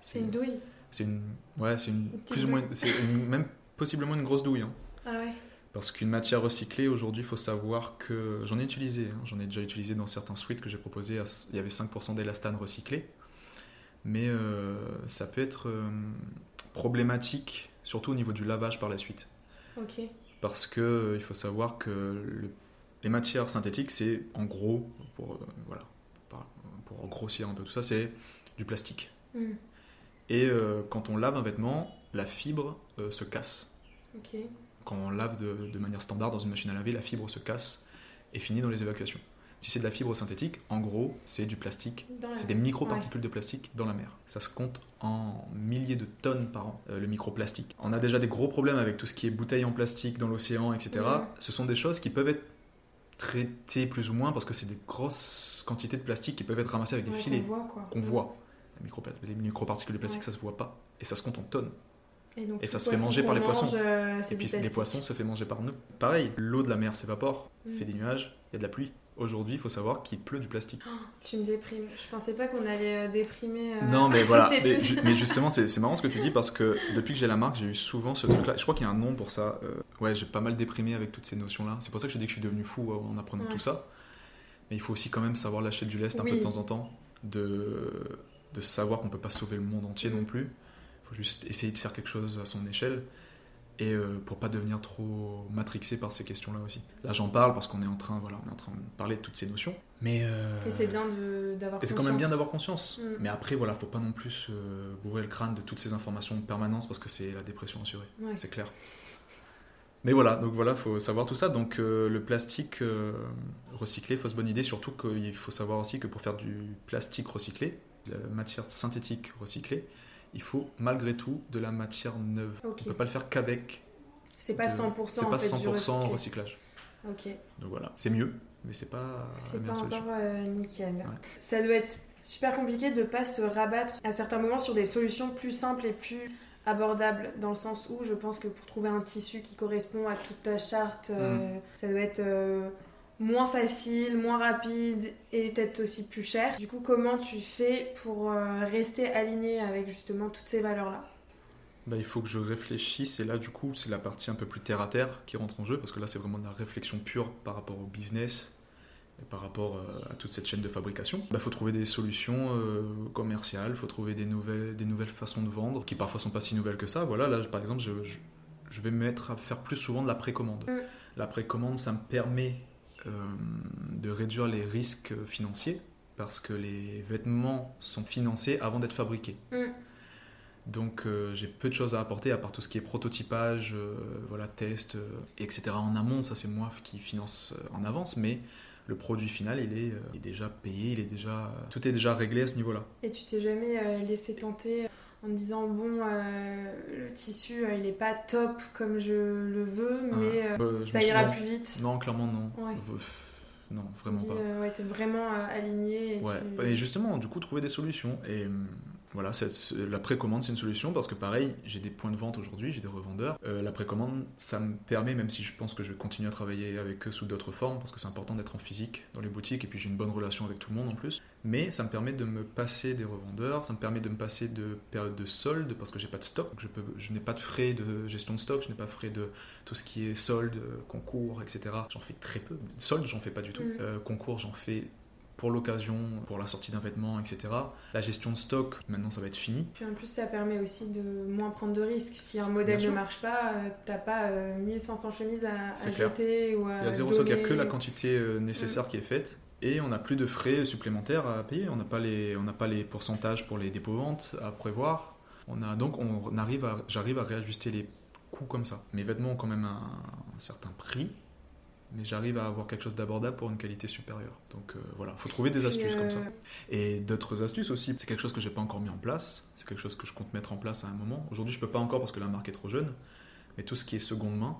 C'est une douille. C'est une, ouais, c'est une, petite plus ou moins, douille. c'est une- même possiblement une grosse douille. hein. Ah ouais. Parce qu'une matière recyclée, aujourd'hui, il faut savoir que j'en ai utilisé. hein. J'en ai déjà utilisé dans certains suites que j'ai proposés. à- Il y avait 5% d'élastane recyclé. Mais euh, ça peut être euh, problématique, surtout au niveau du lavage par la suite. Ok. Parce que euh, il faut savoir que le- les matières synthétiques, c'est en gros, pour, voilà, pour grossir un peu tout ça, c'est du plastique. Mhm. Et euh, quand on lave un vêtement, la fibre euh, se casse quand on lave de, de manière standard dans une machine à laver, la fibre se casse et finit dans les évacuations. Si c'est de la fibre synthétique, en gros, c'est du plastique. C'est des microparticules de plastique dans la mer. Ça se compte en milliers de tonnes par an, euh, le microplastique. On a déjà des gros problèmes avec tout ce qui est bouteilles en plastique dans l'océan, etc. Mhm. Ce sont des choses qui peuvent être traitées plus ou moins parce que c'est des grosses quantités de plastique qui peuvent être ramassées avec des Ouais, filets qu'on voit, quoi. qu'on voit. Les, microparticules de plastique, Ouais. ça se voit pas. Et ça se compte en tonnes. Et, donc, Et ça se fait manger par les poissons. euh, Et puis les poissons se fait manger par nous. Pareil, l'eau de la mer s'évapore, Mm. fait des nuages, il y a de la pluie. Aujourd'hui, il faut savoir qu'il pleut du plastique. Tu me déprimes. Je pensais pas qu'on allait euh, déprimer. euh, non, mais <laughs> voilà. Mais, épisode. ju- mais justement, c'est marrant ce que tu dis parce que <laughs> depuis que j'ai la marque, j'ai eu souvent ce truc-là. Je crois qu'il y a un nom pour ça. Ouais, j'ai pas mal déprimé avec toutes ces notions-là. C'est pour ça que je dis que je suis devenu fou en apprenant Ouais. tout ça. Mais il faut aussi quand même savoir lâcher du lest un peu de temps en temps. De, de savoir qu'on peut pas sauver le monde entier non plus. Il faut juste essayer de faire quelque chose à son échelle. et euh, pour pas devenir trop matrixé par ces questions-là aussi. Là, j'en parle parce qu'on est en train, voilà, on est en train de parler de toutes ces notions. Mais euh, Et c'est bien d'avoir et c'est conscience. quand même bien d'avoir conscience. Mm. Mais après, voilà, faut pas non plus se bourrer le crâne de toutes ces informations en permanence parce que c'est la dépression assurée. Ouais. C'est clair. Mais voilà, donc voilà, faut savoir tout ça. Donc euh, le plastique euh, recyclé, fausse bonne idée. Surtout qu'il faut savoir aussi que pour faire du plastique recyclé, de la matière synthétique recyclée, il faut malgré tout de la matière neuve. On peut pas le faire qu'avec. C'est pas de- 100% C'est en pas fait, du 100% recyclé. recyclage. Ok. Donc voilà, c'est mieux, mais c'est pas C'est pas encore euh, nickel. Ouais. Ça doit être super compliqué de pas se rabattre à certains moments sur des solutions plus simples et plus abordables, dans le sens où je pense que pour trouver un tissu qui correspond à toute ta charte, euh, ça doit être euh, moins facile, moins rapide et peut-être aussi plus cher. Du coup, comment tu fais pour euh, rester aligné avec justement toutes ces valeurs-là? Bah, il faut que je réfléchisse et là du coup c'est la partie un peu plus terre à terre qui rentre en jeu parce que là c'est vraiment de la réflexion pure par rapport au business et par rapport euh, à toute cette chaîne de fabrication. Il faut trouver des solutions euh, commerciales, il faut trouver des nouvelles, des nouvelles façons de vendre qui parfois sont pas si nouvelles que ça. Voilà, là par exemple je, je- je vais me mettre à faire plus souvent de la précommande. Mm. La précommande ça me permet euh, de réduire les risques financiers parce que les vêtements sont financés avant d'être fabriqués. Mm. Donc euh, j'ai peu de choses à apporter à part tout ce qui est prototypage, voilà, test, etc. En amont, ça c'est moi qui finance en avance, mais le produit final il est, euh, il est déjà payé, il est déjà, tout est déjà réglé à ce niveau-là. Et tu t'es jamais euh, laissé tenter en te disant bon euh, le tissu euh, il est pas top comme je le veux mais euh, Bah, ça ira plus vite. Non, clairement non. Ouais. Non, vraiment Dis, pas. euh, ouais, t'es vraiment euh, aligné. Et Ouais, tu- et justement, du coup, trouver des solutions. Et voilà, la précommande, c'est une solution parce que pareil, j'ai des points de vente aujourd'hui, j'ai des revendeurs. Euh, la précommande, ça me permet, même si je pense que je vais continuer à travailler avec eux sous d'autres formes, parce que c'est important d'être en physique dans les boutiques, et puis j'ai une bonne relation avec tout le monde en plus. Mais ça me permet de me passer des revendeurs, ça me permet de me passer de périodes de solde, parce que j'ai pas de stock, donc je, peux, je n'ai pas de frais de gestion de stock, je n'ai pas de frais de tout ce qui est solde, concours, etc. J'en fais très peu. Solde, j'en fais pas du tout. Mm. Euh, concours, j'en fais pour l'occasion, pour la sortie d'un vêtement, etc. La gestion de stock, maintenant ça va être fini. Puis en plus ça permet aussi de moins prendre de risques. Si un modèle ne marche pas, euh, t'as pas euh, 1500 chemises à, à jeter ou à Il y a zéro stock, il n'y a que la quantité euh, nécessaire qui est faite. Et on n'a plus de frais supplémentaires à payer. On n'a pas les, on pas les pourcentages pour les dépôts-ventes à prévoir. On a donc, on arrive à, j'arrive à réajuster les coûts comme ça. Mes vêtements ont quand même un, un certain prix, mais j'arrive à avoir quelque chose d'abordable pour une qualité supérieure. Donc euh, voilà, faut trouver des astuces comme ça. euh, Et d'autres astuces aussi. C'est quelque chose que j'ai pas encore mis en place. C'est quelque chose que je compte mettre en place à un moment. Aujourd'hui, je peux pas encore parce que la marque est trop jeune. Mais tout ce qui est seconde main,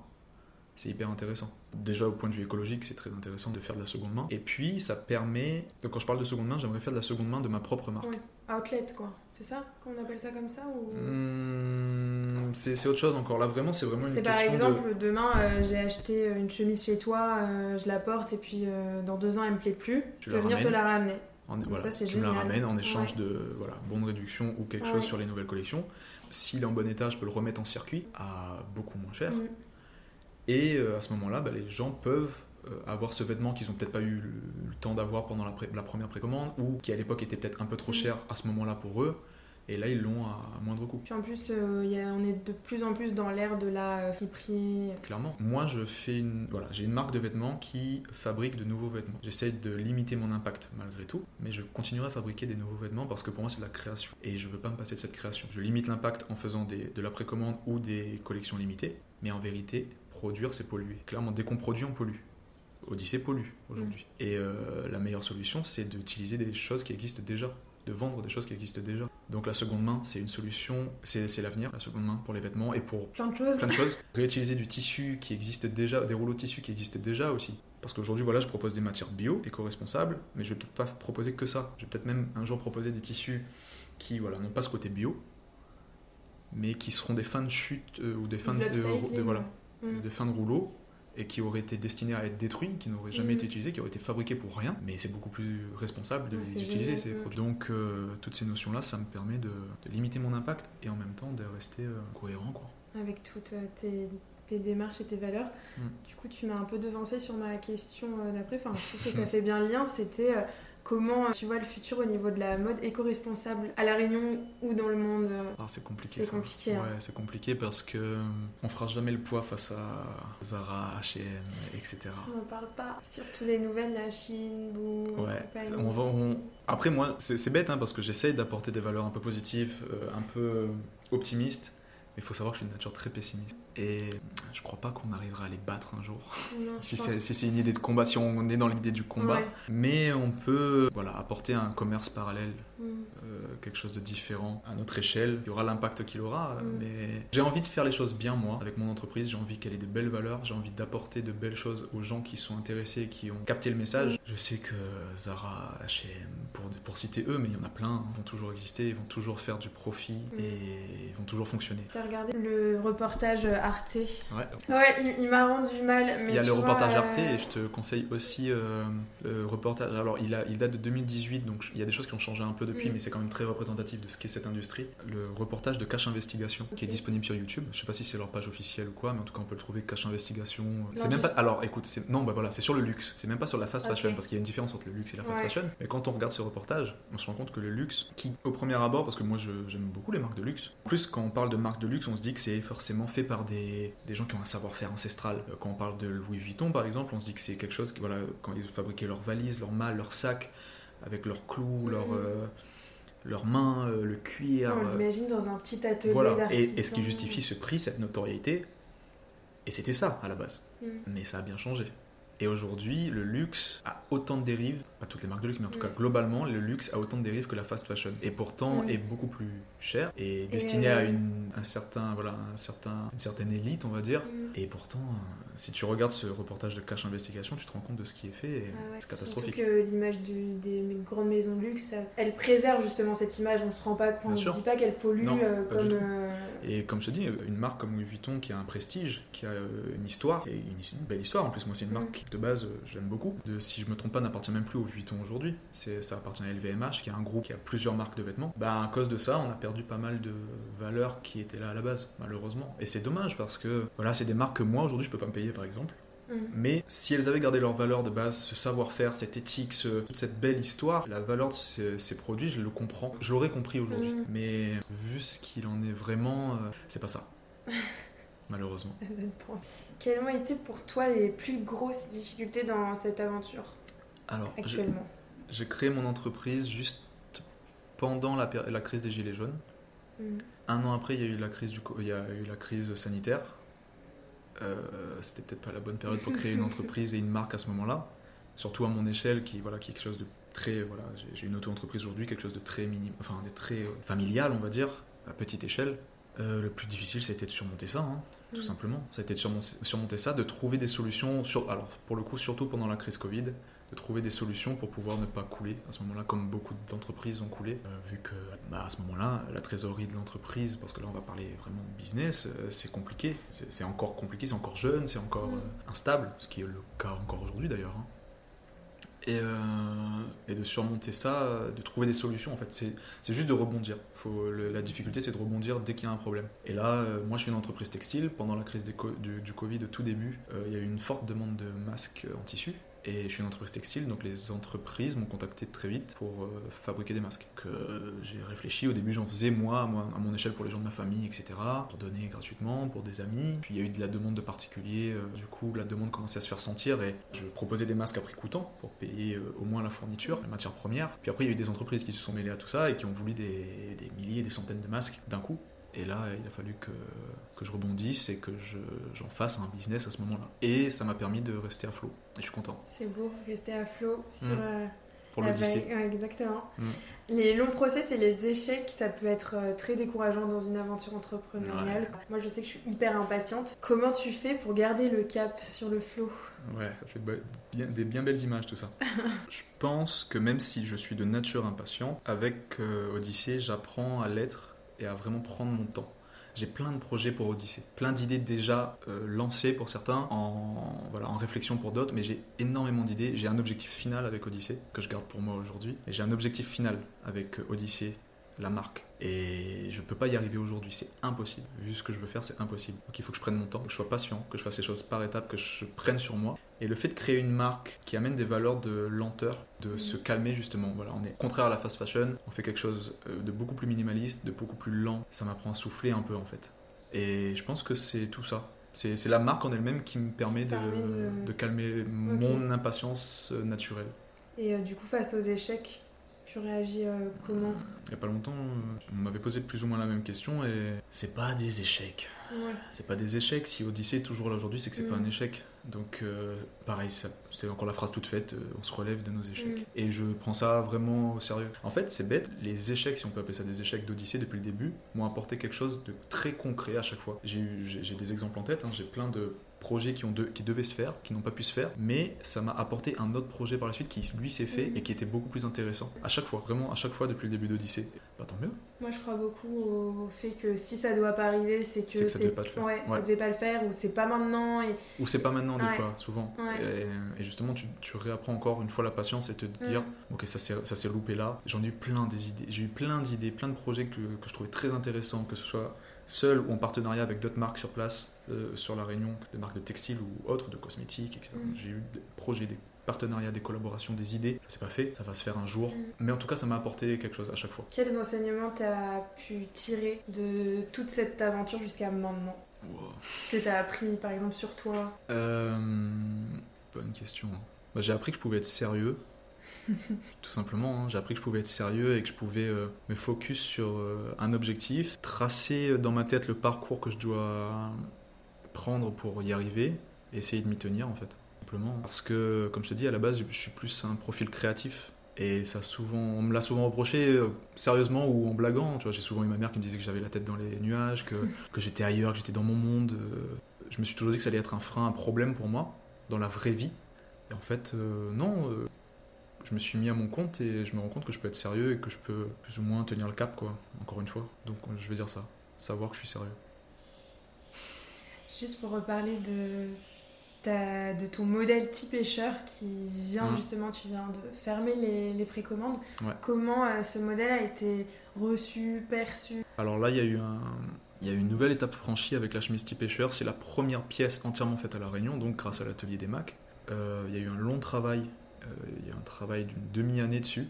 c'est hyper intéressant. Déjà, au point de vue écologique, c'est très intéressant de faire de la seconde main. Et puis, ça permet. Donc, quand je parle de seconde main, j'aimerais faire de la seconde main de ma propre marque. Ouais. Outlet quoi, c'est ça qu'on appelle ça comme ça ou... Mmh, c'est c'est autre chose encore. Là, vraiment, c'est vraiment une C'est question par exemple, de. demain euh, j'ai acheté une chemise chez toi, euh, je la porte et puis euh, dans deux ans elle me plaît plus, Tu je peux venir te la ramener. En, voilà, ça, c'est tu me la ramènes en échange Ouais. de voilà, bonne réduction ou quelque Ouais. chose sur les nouvelles collections. S'il est en bon état, je peux le remettre en circuit à beaucoup moins cher. Mm. Et à ce moment-là, bah, les gens peuvent avoir ce vêtement qu'ils n'ont peut-être pas eu le, temps d'avoir pendant la, pré- la première précommande ou qui à l'époque était peut-être un peu trop Mhm. cher à ce moment-là pour eux. Et là, ils l'ont à, moindre coût. Puis en plus, euh, il y a- on est de plus en plus dans l'ère de la euh, friperie. Clairement. Moi, je fais une, voilà, j'ai une marque de vêtements qui fabrique de nouveaux vêtements. J'essaie de limiter mon impact malgré tout, mais je continuerai à fabriquer des nouveaux vêtements parce que pour moi, c'est de la création. Et je veux pas me passer de cette création. Je limite l'impact en faisant des, de la précommande ou des collections limitées, mais en vérité, produire, c'est polluer. Clairement, dès qu'on produit, on pollue. Odyssée pollue aujourd'hui. Et euh, la meilleure solution, c'est d'utiliser des choses qui existent déjà, de vendre des choses qui existent déjà. Donc la seconde main, c'est une solution, c'est l'avenir, la seconde main pour les vêtements et pour Plein de choses. plein de choses. <laughs> Réutiliser du tissu qui existe déjà, des rouleaux de tissu qui existent déjà aussi. Parce qu'aujourd'hui, voilà, je propose des matières bio, éco-responsables, mais je vais peut-être pas proposer que ça. Je vais peut-être même un jour proposer des tissus qui, voilà, n'ont pas ce côté bio, mais qui seront des fins de chute euh, ou des fins de, De voilà, Mm. des fins de rouleau et qui auraient été destinés à être détruits, qui n'auraient jamais Mhm. été utilisés, qui auraient été fabriqués pour rien, mais c'est beaucoup plus responsable de Ouais, les utiliser ces produits. Donc euh, toutes ces notions-là, ça me permet de, de limiter mon impact et en même temps de rester euh, cohérent, quoi. Avec toutes euh, tes, tes démarches et tes valeurs. Mm. Du coup, tu m'as un peu devancé sur ma question d'après. Enfin, je trouve que ça <laughs> fait bien le lien. C'était Comment tu vois le futur au niveau de la mode éco-responsable à La Réunion ou dans le monde ah, C'est compliqué. C'est compliqué. Hein. Ouais, c'est compliqué parce que on fera jamais le poids face à Zara, H&M, etc. On n'en parle pas. Surtout les nouvelles, la Chine, vous. Ouais. On va, Après moi, c'est bête hein, parce que j'essaye d'apporter des valeurs un peu positives, un peu optimistes. Mais il faut savoir que je suis de nature très pessimiste. Et je crois pas qu'on arrivera à les battre un jour. <laughs> si c'est une idée de combat, si on est dans l'idée du combat. Mais on peut voilà, apporter un commerce parallèle, mm. euh, quelque chose de différent à notre échelle. Il y aura l'impact qu'il aura. Mm. Mais j'ai envie de faire les choses bien, moi, avec mon entreprise. J'ai envie qu'elle ait des belles valeurs. J'ai envie d'apporter de belles choses aux gens qui sont intéressés et qui ont capté le message. Mm. Je sais que Zara, HM, pour, pour citer eux, mais il y en a plein, vont toujours exister, ils vont toujours faire du profit et ils vont toujours fonctionner. Tu as regardé le reportage Arte. Ouais. Ouais, il, m'a rendu mal. Mais il y a le reportage Arte euh, et je te conseille aussi euh, le reportage. Alors, il, a, il date de 2018, donc il y a des choses qui ont changé un peu depuis, mm. mais c'est quand même très représentatif de ce qu'est cette industrie. Le reportage de Cache Investigation, qui est disponible sur YouTube. Je sais pas si c'est leur page officielle ou quoi, mais en tout cas, on peut le trouver Cache Investigation. C'est même pas. Alors, écoute, non, bah voilà, c'est sur le luxe. C'est même pas sur la fast fashion, parce qu'il y a une différence entre le luxe et la fast fashion. Mais quand on regarde ce reportage, on se rend compte que le luxe, qui au premier abord, parce que moi j'aime beaucoup les marques de luxe, en plus quand on parle de marques de luxe, on se dit que c'est forcément fait par des des, gens qui ont un savoir-faire ancestral. Euh, quand on parle de Louis Vuitton, par exemple, on se dit que c'est quelque chose qui, voilà, quand ils fabriquaient leurs valises, leurs malles, leurs sacs, avec leurs clous, leurs, mhm. euh, leurs mains, euh, le cuir. On l'imagine dans un petit atelier voilà. Et, et, ce qui justifie ce prix, cette notoriété, et c'était ça à la base. Mhm. Mais ça a bien changé. Et aujourd'hui, le luxe a autant de dérives, pas toutes les marques de luxe, mais en tout cas mm. globalement, le luxe a autant de dérives que la fast fashion. Et pourtant mm. est beaucoup plus cher et destiné à une, un certain, voilà, un certain, une certaine élite, on va dire. Mm. Et pourtant, euh, si tu regardes ce reportage de Cash Investigation, tu te rends compte de ce qui est fait et ah c'est catastrophique. Surtout que l'image des grandes maisons de luxe, elle préserve justement cette image. On se rend pas, on ne dit pas qu'elle pollue euh, comme. Euh, et comme je te dis, une marque comme Louis Vuitton qui a un prestige, qui a une histoire, et une, belle histoire en plus. Moi, c'est une marque de base, euh, j'aime beaucoup. De, si je me trompe pas, n'appartient même plus au Vuitton aujourd'hui. Ça appartient à LVMH, qui est un groupe qui a plusieurs marques de vêtements. Bah, à cause de ça, on a perdu pas mal de valeurs qui étaient là à la base, malheureusement. Et c'est dommage parce que voilà, c'est des marques que moi aujourd'hui je peux pas me payer par exemple. Mm. Mais si elles avaient gardé leur valeur de base, ce savoir-faire, cette éthique, toute cette belle histoire, la valeur de ces, produits, je le comprends. Je l'aurais compris aujourd'hui. Mm. Mais vu ce qu'il en est vraiment, euh, c'est pas ça. <laughs> malheureusement. Quelles ont été pour toi les plus grosses difficultés dans cette aventure? Alors, actuellement J'ai créé mon entreprise juste pendant la, la crise des Gilets jaunes. Mm. Un an après, il y a eu la crise, du, il y a eu la crise sanitaire. Euh, c'était peut-être pas la bonne période pour créer une <laughs> entreprise et une marque à ce moment-là. Surtout à mon échelle, qui, voilà, qui est quelque chose de très. Voilà, j'ai une auto-entreprise aujourd'hui, quelque chose de très, mini, enfin, de très familial, on va dire, à petite échelle. Euh, le plus difficile, c'était de surmonter ça, hein, tout mm. simplement. Ça a été de surmonter, ça, de trouver des solutions, sur, alors pour le coup, surtout pendant la crise Covid, de trouver des solutions pour pouvoir ne pas couler à ce moment-là, comme beaucoup d'entreprises ont coulé, euh, vu que bah, à ce moment-là, la trésorerie de l'entreprise, parce que là on va parler vraiment business, euh, c'est compliqué, c'est encore compliqué, c'est encore jeune, c'est encore mm. instable, ce qui est le cas encore aujourd'hui d'ailleurs. Hein. Euh, et, de surmonter ça, de trouver des solutions en fait. C'est juste de rebondir. Faut, la difficulté c'est de rebondir dès qu'il y a un problème. Et là, euh, moi je suis une entreprise textile. Pendant la crise du, du, Covid, au tout début, euh, il y a eu une forte demande de masques en tissu. Et je suis une entreprise textile, donc les entreprises m'ont contacté très vite pour euh, fabriquer des masques. Que j'ai réfléchi, au début j'en faisais moi, à mon échelle pour les gens de ma famille, etc. Pour donner gratuitement, pour des amis. Puis il y a eu de la demande de particuliers, euh, du coup la demande commençait à se faire sentir et je proposais des masques à prix coûtant pour payer euh, au moins la fourniture, la matière première. Puis après il y a eu des entreprises qui se sont mêlées à tout ça et qui ont voulu des milliers, des centaines de masques d'un coup. Et là, il a fallu que, que je rebondisse et que j'en fasse un business à ce moment-là. Et ça m'a permis de rester à flot. Et je suis content. C'est beau, rester à flot sur mmh. euh, Pour l'Odyssée. exactement. Mmh. Les longs process et les échecs, ça peut être euh, très décourageant dans une aventure entrepreneuriale. Moi, je sais que je suis hyper impatiente. Comment tu fais pour garder le cap sur le flot? Ouais, ça fait bien, des bien belles images tout ça. <laughs> je pense que même si je suis de nature impatient, avec euh, Odyssée, j'apprends à l'être et à vraiment prendre mon temps. J'ai plein de projets pour Odyssée, plein d'idées déjà euh, lancées pour certains, en, voilà, en réflexion pour d'autres, mais j'ai énormément d'idées. J'ai un objectif final avec Odyssée, que je garde pour moi aujourd'hui, et j'ai un objectif final avec Odyssée la marque. Et je peux pas y arriver aujourd'hui, c'est impossible. Vu ce que je veux faire, c'est impossible. Donc il faut que je prenne mon temps, que je sois patient, que je fasse les choses par étapes, que je prenne sur moi. Et le fait de créer une marque qui amène des valeurs de lenteur, de Mhm. se calmer justement. Voilà, on est contraire à la fast fashion, on fait quelque chose euh, de beaucoup plus minimaliste, de beaucoup plus lent. Ça m'apprend à souffler un peu en fait. Et je pense que c'est tout ça. C'est la marque en elle-même qui me permet, Qui de, permet de- de calmer mon impatience euh, naturelle. Et euh, du coup, face aux échecs, tu réagis euh, comment Il n'y a pas longtemps, euh, on m'avait posé plus ou moins la même question et c'est pas des échecs. Ouais. C'est pas des échecs. Si Odyssée est toujours là aujourd'hui, c'est que c'est pas Mm. un échec. Donc, euh, pareil, c'est encore la phrase toute faite euh, on se relève de nos échecs. Mm. Et je prends ça vraiment au sérieux. En fait, c'est bête. Les échecs, si on peut appeler ça des échecs d'Odyssée depuis le début, m'ont apporté quelque chose de très concret à chaque fois. J'ai eu- j'ai j'ai des exemples en tête. hein. J'ai plein de projets qui, ont de- qui devaient se faire, qui n'ont pas pu se faire, mais ça m'a apporté un autre projet par la suite qui lui s'est fait Mhm. et qui était beaucoup plus intéressant. À chaque fois, vraiment à chaque fois depuis le début d'Odyssée. Bah tant mieux. Moi, je crois beaucoup au fait que si ça doit pas arriver, c'est que, que ça devait pas le faire. Ouais, ça Ouais. devait pas le faire ou c'est pas maintenant. Et... Ou c'est pas maintenant des Ouais. fois, souvent. Et, et justement, tu, tu réapprends encore une fois la patience et te dire, Mm. ok, ça s'est ça s'est loupé là. J'en ai eu plein des idées. J'ai eu plein d'idées, plein de projets que, que je trouvais très intéressants, que ce soit seul ou en partenariat avec d'autres marques sur place, euh, sur la Réunion, des marques de textiles ou autres, de cosmétiques, etc. Mm. J'ai eu des projets, des partenariats, des collaborations, des idées. Ça s'est pas fait, ça va se faire un jour. Mm. Mais en tout cas, ça m'a apporté quelque chose à chaque fois. Quels enseignements t'as pu tirer de toute cette aventure jusqu'à maintenant Wow. Ce que t'as appris, par exemple, sur toi Euh, bonne question. Bah, j'ai appris que je pouvais être sérieux. <laughs> Tout simplement, hein. j'ai appris que je pouvais être sérieux et que je pouvais euh, me focus sur euh, un objectif, tracer dans ma tête le parcours que je dois prendre pour y arriver et essayer de m'y tenir en fait. Simplement. Parce que, comme je te dis, à la base, je suis plus un profil créatif. Et ça souvent, on me l'a souvent reproché euh, sérieusement ou en blaguant. Tu vois, j'ai souvent eu ma mère qui me disait que j'avais la tête dans les nuages, que, <laughs> que j'étais ailleurs, que j'étais dans mon monde. euh. je me suis toujours dit que ça allait être un frein, un problème pour moi dans la vraie vie. Et en fait, euh, non. euh, je me suis mis à mon compte et je me rends compte que je peux être sérieux et que je peux plus ou moins tenir le cap, quoi. Encore une fois. Donc, je vais dire ça. Savoir que je suis sérieux. Juste pour reparler de, ta- de ton modèle type pêcheur qui vient Mhm. justement, tu viens de fermer les, les précommandes. Ouais. Comment euh, ce modèle a été reçu, perçu? Alors là, il y a eu un. Il y a une nouvelle étape franchie avec la chemise type pêcheur. C'est la première pièce entièrement faite à La Réunion, donc grâce à l'atelier des Macs. Euh, il y a eu un long travail, euh, il y a un travail d'une demi-année dessus,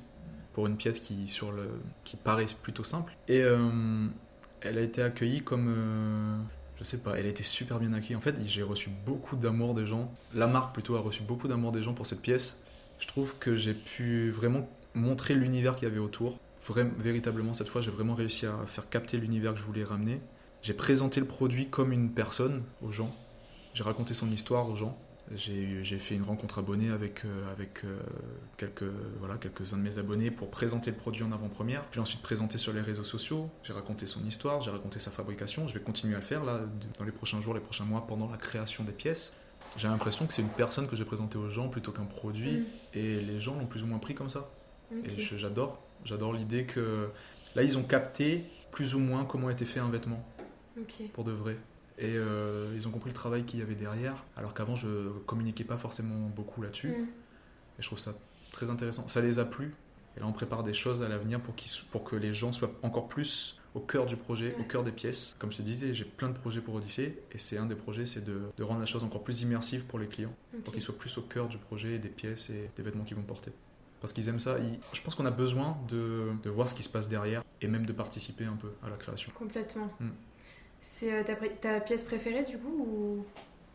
pour une pièce qui, sur le, qui paraît plutôt simple. Et euh, elle a été accueillie comme. Je sais pas, elle a été super bien accueillie. En fait, j'ai reçu beaucoup d'amour des gens. La marque plutôt a reçu beaucoup d'amour des gens pour cette pièce. Je trouve que j'ai pu vraiment montrer l'univers qu'il y avait autour. Vraim- véritablement, cette fois, j'ai vraiment réussi à faire capter l'univers que je voulais ramener. J'ai présenté le produit comme une personne aux gens. J'ai raconté son histoire aux gens. J'ai fait une rencontre abonnée avec, euh, avec euh, quelques, voilà, quelques-uns de mes abonnés pour présenter le produit en avant-première. J'ai ensuite présenté sur les réseaux sociaux. J'ai raconté son histoire, j'ai raconté sa fabrication. Je vais continuer à le faire là, dans les prochains jours, les prochains mois, pendant la création des pièces. J'ai l'impression que c'est une personne que j'ai présentée aux gens plutôt qu'un produit. Mm. Et les gens l'ont plus ou moins pris comme ça. Et j'adore. J'adore l'idée que là, ils ont capté plus ou moins comment était fait un vêtement, pour de vrai. Et euh, ils ont compris le travail qu'il y avait derrière, alors qu'avant, je communiquais pas forcément beaucoup là-dessus. Mm. Et je trouve ça très intéressant. Ça les a plu. Et là, on prépare des choses à l'avenir pour, so- pour que les gens soient encore plus au cœur du projet, au cœur des pièces. Comme je te disais, j'ai plein de projets pour Odyssée. Et c'est un des projets, c'est de, de rendre la chose encore plus immersive pour les clients. Pour qu'ils soient plus au cœur du projet, des pièces et des vêtements qu'ils vont porter. Parce qu'ils aiment ça. Ils- Je pense qu'on a besoin de, de voir ce qui se passe derrière et même de participer un peu à la création. Complètement. Mm. C'est euh, ta, pièce préférée du coup ou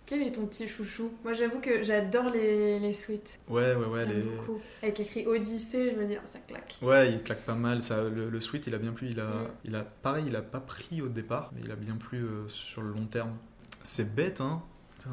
quel est ton petit chouchou? Moi j'avoue que j'adore les, les suites. Ouais, ouais, ouais. Les- beaucoup. Avec écrit Odyssée, je me dis oh, ça claque. Ouais, il claque pas mal. Ça, le, le sweat, il a bien plu. Il a, Mm. il a, pareil, il a pas pris au départ, mais il a bien plu euh, sur le long terme. C'est bête, hein.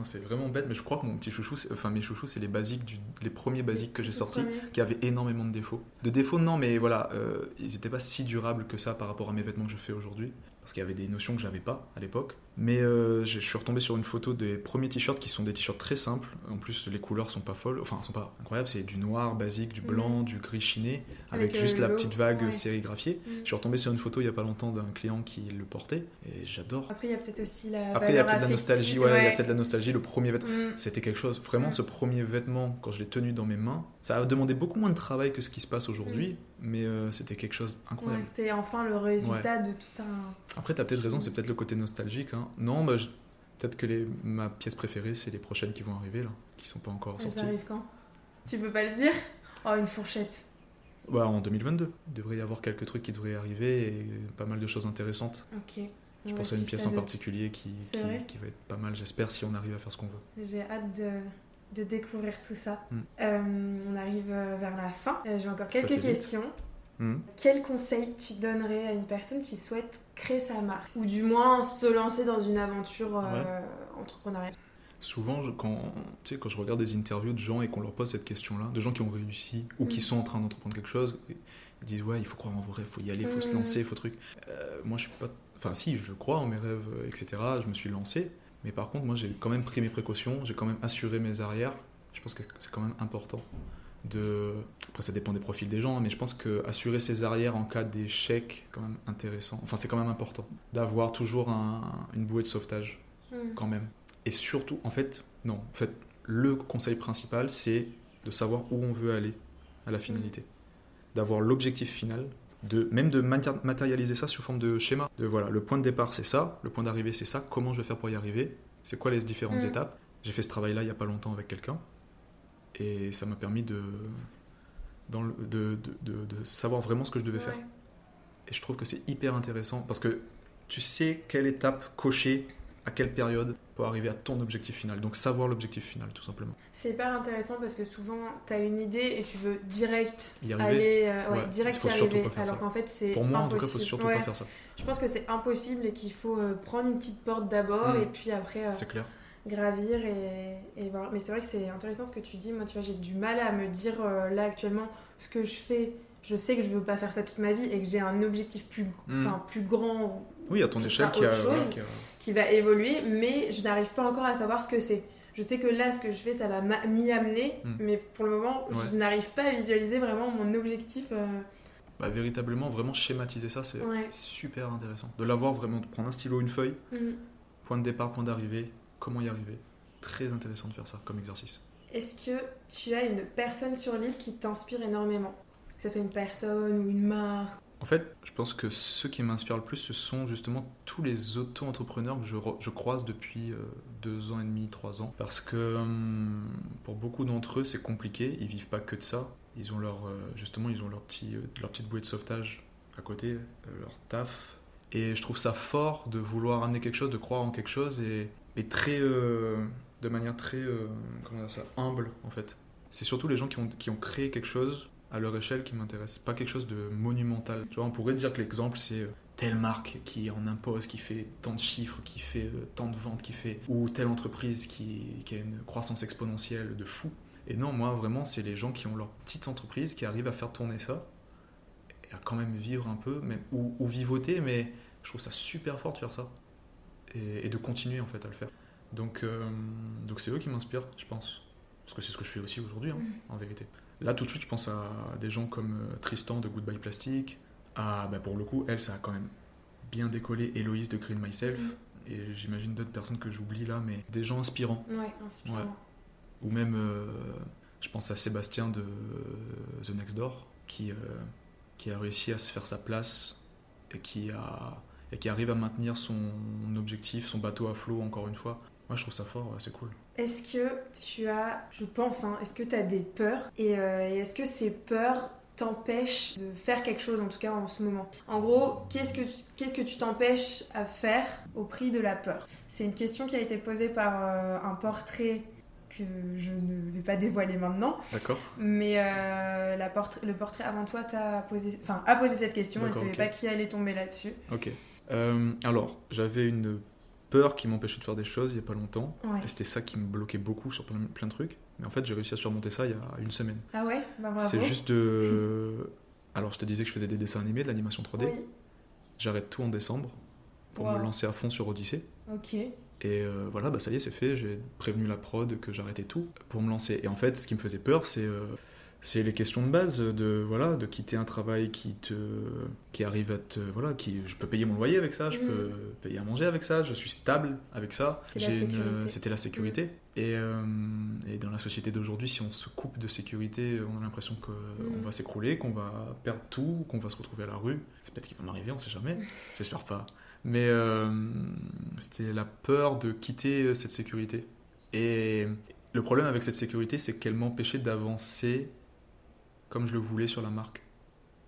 C'est vraiment bête, mais je crois que mon petit chouchou, enfin mes chouchous, c'est les basiques, du, les premiers basiques que j'ai sortis, qui avaient énormément de défauts. De défauts, non, mais voilà, euh, ils n'étaient pas si durables que ça par rapport à mes vêtements que je fais aujourd'hui, parce qu'il y avait des notions que j'avais pas à l'époque. Mais euh, je suis retombé sur une photo des premiers t-shirts qui sont des t-shirts très simples. En plus, les couleurs sont pas folles, enfin, sont pas incroyables. C'est du noir basique, du blanc, du gris chiné, avec, Avec, euh, juste la petite vague ouais. sérigraphiée. Mm. Je suis retombé sur une photo il y a pas longtemps d'un client qui le portait, et j'adore. Après il y a peut-être aussi la. Après, il y a peut-être la nostalgie, ouais, il y a peut-être la nostalgie, le premier vêtement. Mm. C'était quelque chose. Vraiment, ce premier vêtement, quand je l'ai tenu dans mes mains, ça a demandé beaucoup moins de travail que ce qui se passe aujourd'hui. mais euh, c'était quelque chose incroyable. Ouais, t'es enfin le résultat de tout un. Après, t'as peut-être raison, c'est peut-être le côté nostalgique. hein. Non, bah, je- peut-être que les... ma pièce préférée, c'est les prochaines qui vont arriver, là, qui sont pas encore sorties. ça arrive quand? Tu peux pas le dire? Oh, une fourchette. Bah, en 2022. Il devrait y avoir quelques trucs qui devraient arriver et pas mal de choses intéressantes. Ok. Je Ouais, pense à une pièce en veut- particulier qui, qui, va être pas mal, j'espère, si on arrive à faire ce qu'on veut. J'ai hâte de, de découvrir tout ça. Mm. Euh, on arrive euh, vers la fin. Euh, J'ai encore quelques questions. Hmm. Quel conseil tu donnerais à une personne qui souhaite créer sa marque Ou du moins se lancer dans une aventure euh, entrepreneuriale Souvent, je- quand, tu sais, quand je regarde des interviews de gens et qu'on leur pose cette question-là, de gens qui ont réussi ou qui Mm. sont en train d'entreprendre quelque chose, ils disent Ouais, il faut croire en vos rêves, il faut y aller, il faut se Mm. lancer, il faut truc. Euh, moi, je suis pas. Enfin, si, je crois en mes rêves, euh, etc. Je me suis lancé. Mais par contre, moi, j'ai quand même pris mes précautions, j'ai quand même assuré mes arrières. Je pense que c'est quand même important. De... Après, ça dépend des profils des gens, mais je pense que assurer ses arrières en cas d'échec, c'est quand même intéressant. Enfin, c'est quand même important d'avoir toujours un- une bouée de sauvetage Mm. quand même. Et surtout, en fait, non. En fait, le conseil principal, c'est de savoir où on veut aller à la finalité. D'avoir l'objectif final, de même de matérialiser ça sous forme de schéma. De voilà, le point de départ, c'est ça, le point d'arrivée, c'est ça, comment je vais faire pour y arriver, c'est quoi les différentes Mm. étapes? J'ai fait ce travail-là il n'y a pas longtemps avec quelqu'un, et ça m'a permis de, dans le- de, de- savoir vraiment ce que je devais faire. Et je trouve que c'est hyper intéressant parce que tu sais quelle étape cocher à quelle période pour arriver à ton objectif final. Donc savoir l'objectif final, tout simplement. C'est hyper intéressant parce que souvent tu as une idée et tu veux direct Y aller euh, ouais, Ouais, direct faut y surtout arriver pas faire alors qu'en fait c'est Pour moi, en tout cas, il faut impossible. surtout Ouais. pas faire ça. Je pense que c'est impossible et qu'il faut euh, prendre une petite porte d'abord Mm. et puis après euh, C'est clair. Gravir et, et voir. Mais c'est vrai que c'est intéressant ce que tu dis. Moi, tu vois, j'ai du mal à me dire euh, là actuellement ce que je fais. Je sais que je veux pas faire ça toute ma vie et que j'ai un objectif plus, Mm. enfin, plus grand Oui, à ton échelle qui a, voilà, qui a- qui va évoluer, mais je n'arrive pas encore à savoir ce que c'est. Je sais que là, ce que je fais, ça va m'y amener, Mm. mais pour le moment, Ouais. je n'arrive pas à visualiser vraiment mon objectif. euh, bah, véritablement, vraiment schématiser ça, c'est Ouais. super intéressant. De l'avoir vraiment, de prendre un stylo, une feuille, mm. point de départ, point d'arrivée, comment y arriver. Très intéressant de faire ça comme exercice. Est-ce que tu as une personne sur l'île qui t'inspire énormément? Que ce soit une personne ou une marque? En fait, je pense que ceux qui m'inspirent le plus, ce sont justement tous les auto-entrepreneurs que je, croise depuis euh, deux ans et demi, trois ans. Parce que hum, pour beaucoup d'entre eux, c'est compliqué. Ils vivent pas que de ça. Ils ont leur, euh, justement, ils ont leur, petit, euh, leur petite bouée de sauvetage à côté, leur taf. Et je trouve ça fort de vouloir amener quelque chose, de croire en quelque chose et, et très, euh, de manière très, euh, comment dire ça, humble en fait. C'est surtout les gens qui ont, qui ont créé quelque chose à leur échelle qui m'intéresse, pas quelque chose de monumental. Tu vois, on pourrait dire que l'exemple c'est euh, telle marque qui en impose, qui fait tant de chiffres, qui fait tant de ventes, qui fait ou telle entreprise qui, qui a une croissance exponentielle de fou. Et non, moi vraiment, c'est les gens qui ont leur petite entreprise qui arrivent à faire tourner ça et à quand même vivre un peu, même, ou vivoter, mais je trouve ça super fort de faire ça et, et de continuer en fait à le faire. Donc, euh, donc c'est eux qui m'inspirent, je pense, parce que c'est ce que je fais aussi aujourd'hui, hein, en vérité. Là, tout de suite, je pense à des gens comme euh, Tristan de Goodbye Plastic. À, bah, pour le coup, elle, ça a quand même bien décollé. Héloïse de Green Myself. Mm. Et j'imagine d'autres personnes que j'oublie là, mais des gens inspirants. Ouais, inspirant. Ouais. Ou même, euh, je pense à Sébastien de The Next Door, qui, euh, qui a réussi à se faire sa place et qui, a, et qui arrive à maintenir son objectif, son bateau à flot, encore une fois. Moi, je trouve ça fort, c'est cool. Est-ce que tu as, je pense, hein, est-ce que tu as des peurs et, euh, et est-ce que ces peurs t'empêchent de faire quelque chose, en tout cas en ce moment? En gros, qu'est-ce que, qu'est-ce que tu t'empêches à faire au prix de la peur? C'est une question qui a été posée par euh, un portrait que je ne vais pas dévoiler maintenant, D'accord mais euh, la portrait- le portrait avant toi t'a posé, enfin, a posé cette question et ne savait pas qui allait tomber là-dessus. Ok. Euh, alors, j'avais une peur qui m'empêchait de faire des choses il y a pas longtemps. Ouais. Et c'était ça qui me bloquait beaucoup sur plein, plein de trucs. Mais en fait, j'ai réussi à surmonter ça il y a une semaine. Ah ouais? Bah. C'est juste de. Alors, je te disais que je faisais des dessins animés, de l'animation 3D. Oui, J'arrête tout en décembre pour Wow. me lancer à fond sur Odyssey. ok. Et euh, voilà, bah ça y est, c'est fait. J'ai prévenu la prod que j'arrêtais tout pour me lancer. Et en fait, ce qui me faisait peur, c'est. euh, c'est les questions de base de voilà de quitter un travail qui te qui arrive à te voilà qui je peux payer mon loyer avec ça je peux payer à manger avec ça je suis stable avec ça. La sécurité. c'était la sécurité. Et, euh, et dans la société d'aujourd'hui si on se coupe de sécurité on a l'impression qu'on Mhm. va s'écrouler qu'on va perdre tout qu'on va se retrouver à la rue. C'est peut-être qu'il va m'arriver on sait jamais. <laughs> J'espère pas. Mais euh, c'était la peur de quitter cette sécurité. Et le problème avec cette sécurité c'est qu'elle m'empêchait d'avancer comme je le voulais sur la marque.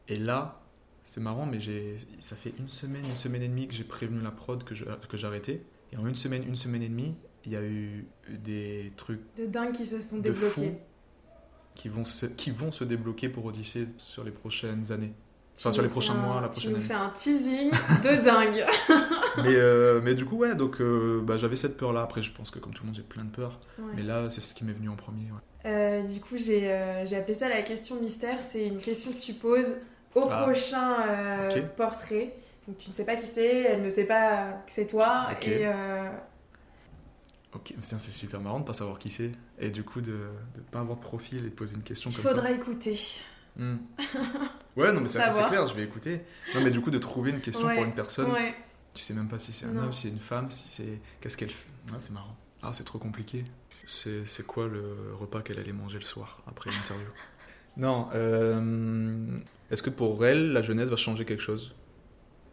Et là, c'est marrant, mais j'ai, ça fait une semaine, une semaine et demie que j'ai prévenu la prod que, je- que j'arrêtais. Et en une semaine, une semaine et demie, il y a eu des trucs De dingue qui se sont débloqués. qui vont, se, qui vont se débloquer pour Odyssée sur les prochaines années. Enfin, Tu sur nous les prochains un- mois, la Tu prochaine nous année. fais un teasing de dingue. <laughs> mais, euh, mais du coup, ouais, donc euh, bah, j'avais cette peur-là. Après, je pense que comme tout le monde, j'ai plein de peurs. Ouais. Mais là, c'est ce qui m'est venu en premier. ouais. Euh, du coup, j'ai appelé ça la question mystère. C'est une question que tu poses au Ah. prochain portrait. Donc tu ne sais pas qui c'est, elle ne sait pas que c'est toi. Ok. Et Ok, c'est super marrant de pas savoir qui c'est. Et du coup, de ne pas avoir de profil et de poser une question il comme ça. faudra écouter. Hmm. Ouais, non, mais Savoir. <laughs> c'est clair, je vais écouter. Non, mais du coup, de trouver une question Ouais, pour une personne, Ouais. Tu sais même pas si c'est un Non. homme, si c'est une femme, si c'est. Qu'est-ce qu'elle fait Ah, c'est marrant. Ah, c'est trop compliqué. C'est c'est quoi le repas qu'elle allait manger le soir après l'interview? <laughs> Non, euh, est-ce que pour elle, la jeunesse va changer quelque chose?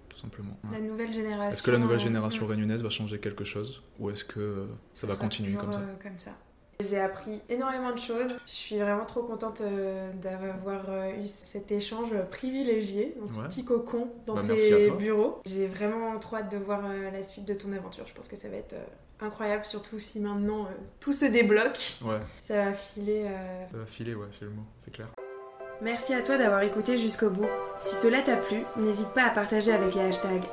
Tout simplement. La nouvelle génération. Est-ce que la nouvelle euh, génération mm. réunionnaise va changer quelque chose? Ou est-ce que euh, ça va continuer comme ça? euh, comme ça. J'ai appris énormément de choses. Je suis vraiment trop contente euh, d'avoir euh, eu cet échange privilégié dans ce Ouais. petit cocon dans Bah, tes bureaux. J'ai vraiment trop hâte de voir euh, la suite de ton aventure. Je pense que ça va être incroyable, surtout si maintenant euh, tout se débloque. Ouais, Ça va filer. euh, ça va filer, ouais, c'est le mot, c'est clair. Merci à toi d'avoir écouté jusqu'au bout. Si cela t'a plu, n'hésite pas à partager avec les hashtags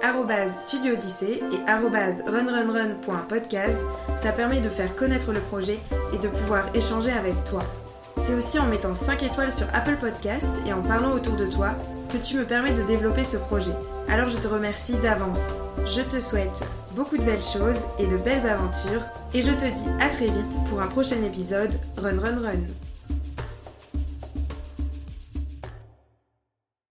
Studio et runrunrun.podcast. Ça permet de faire connaître le projet et de pouvoir échanger avec toi. C'est aussi en mettant 5 étoiles sur Apple Podcast et en parlant autour de toi que tu me permets de développer ce projet. Alors je te remercie d'avance. Je te souhaite beaucoup de belles choses et de belles aventures et je te dis à très vite pour un prochain épisode Run Run Run.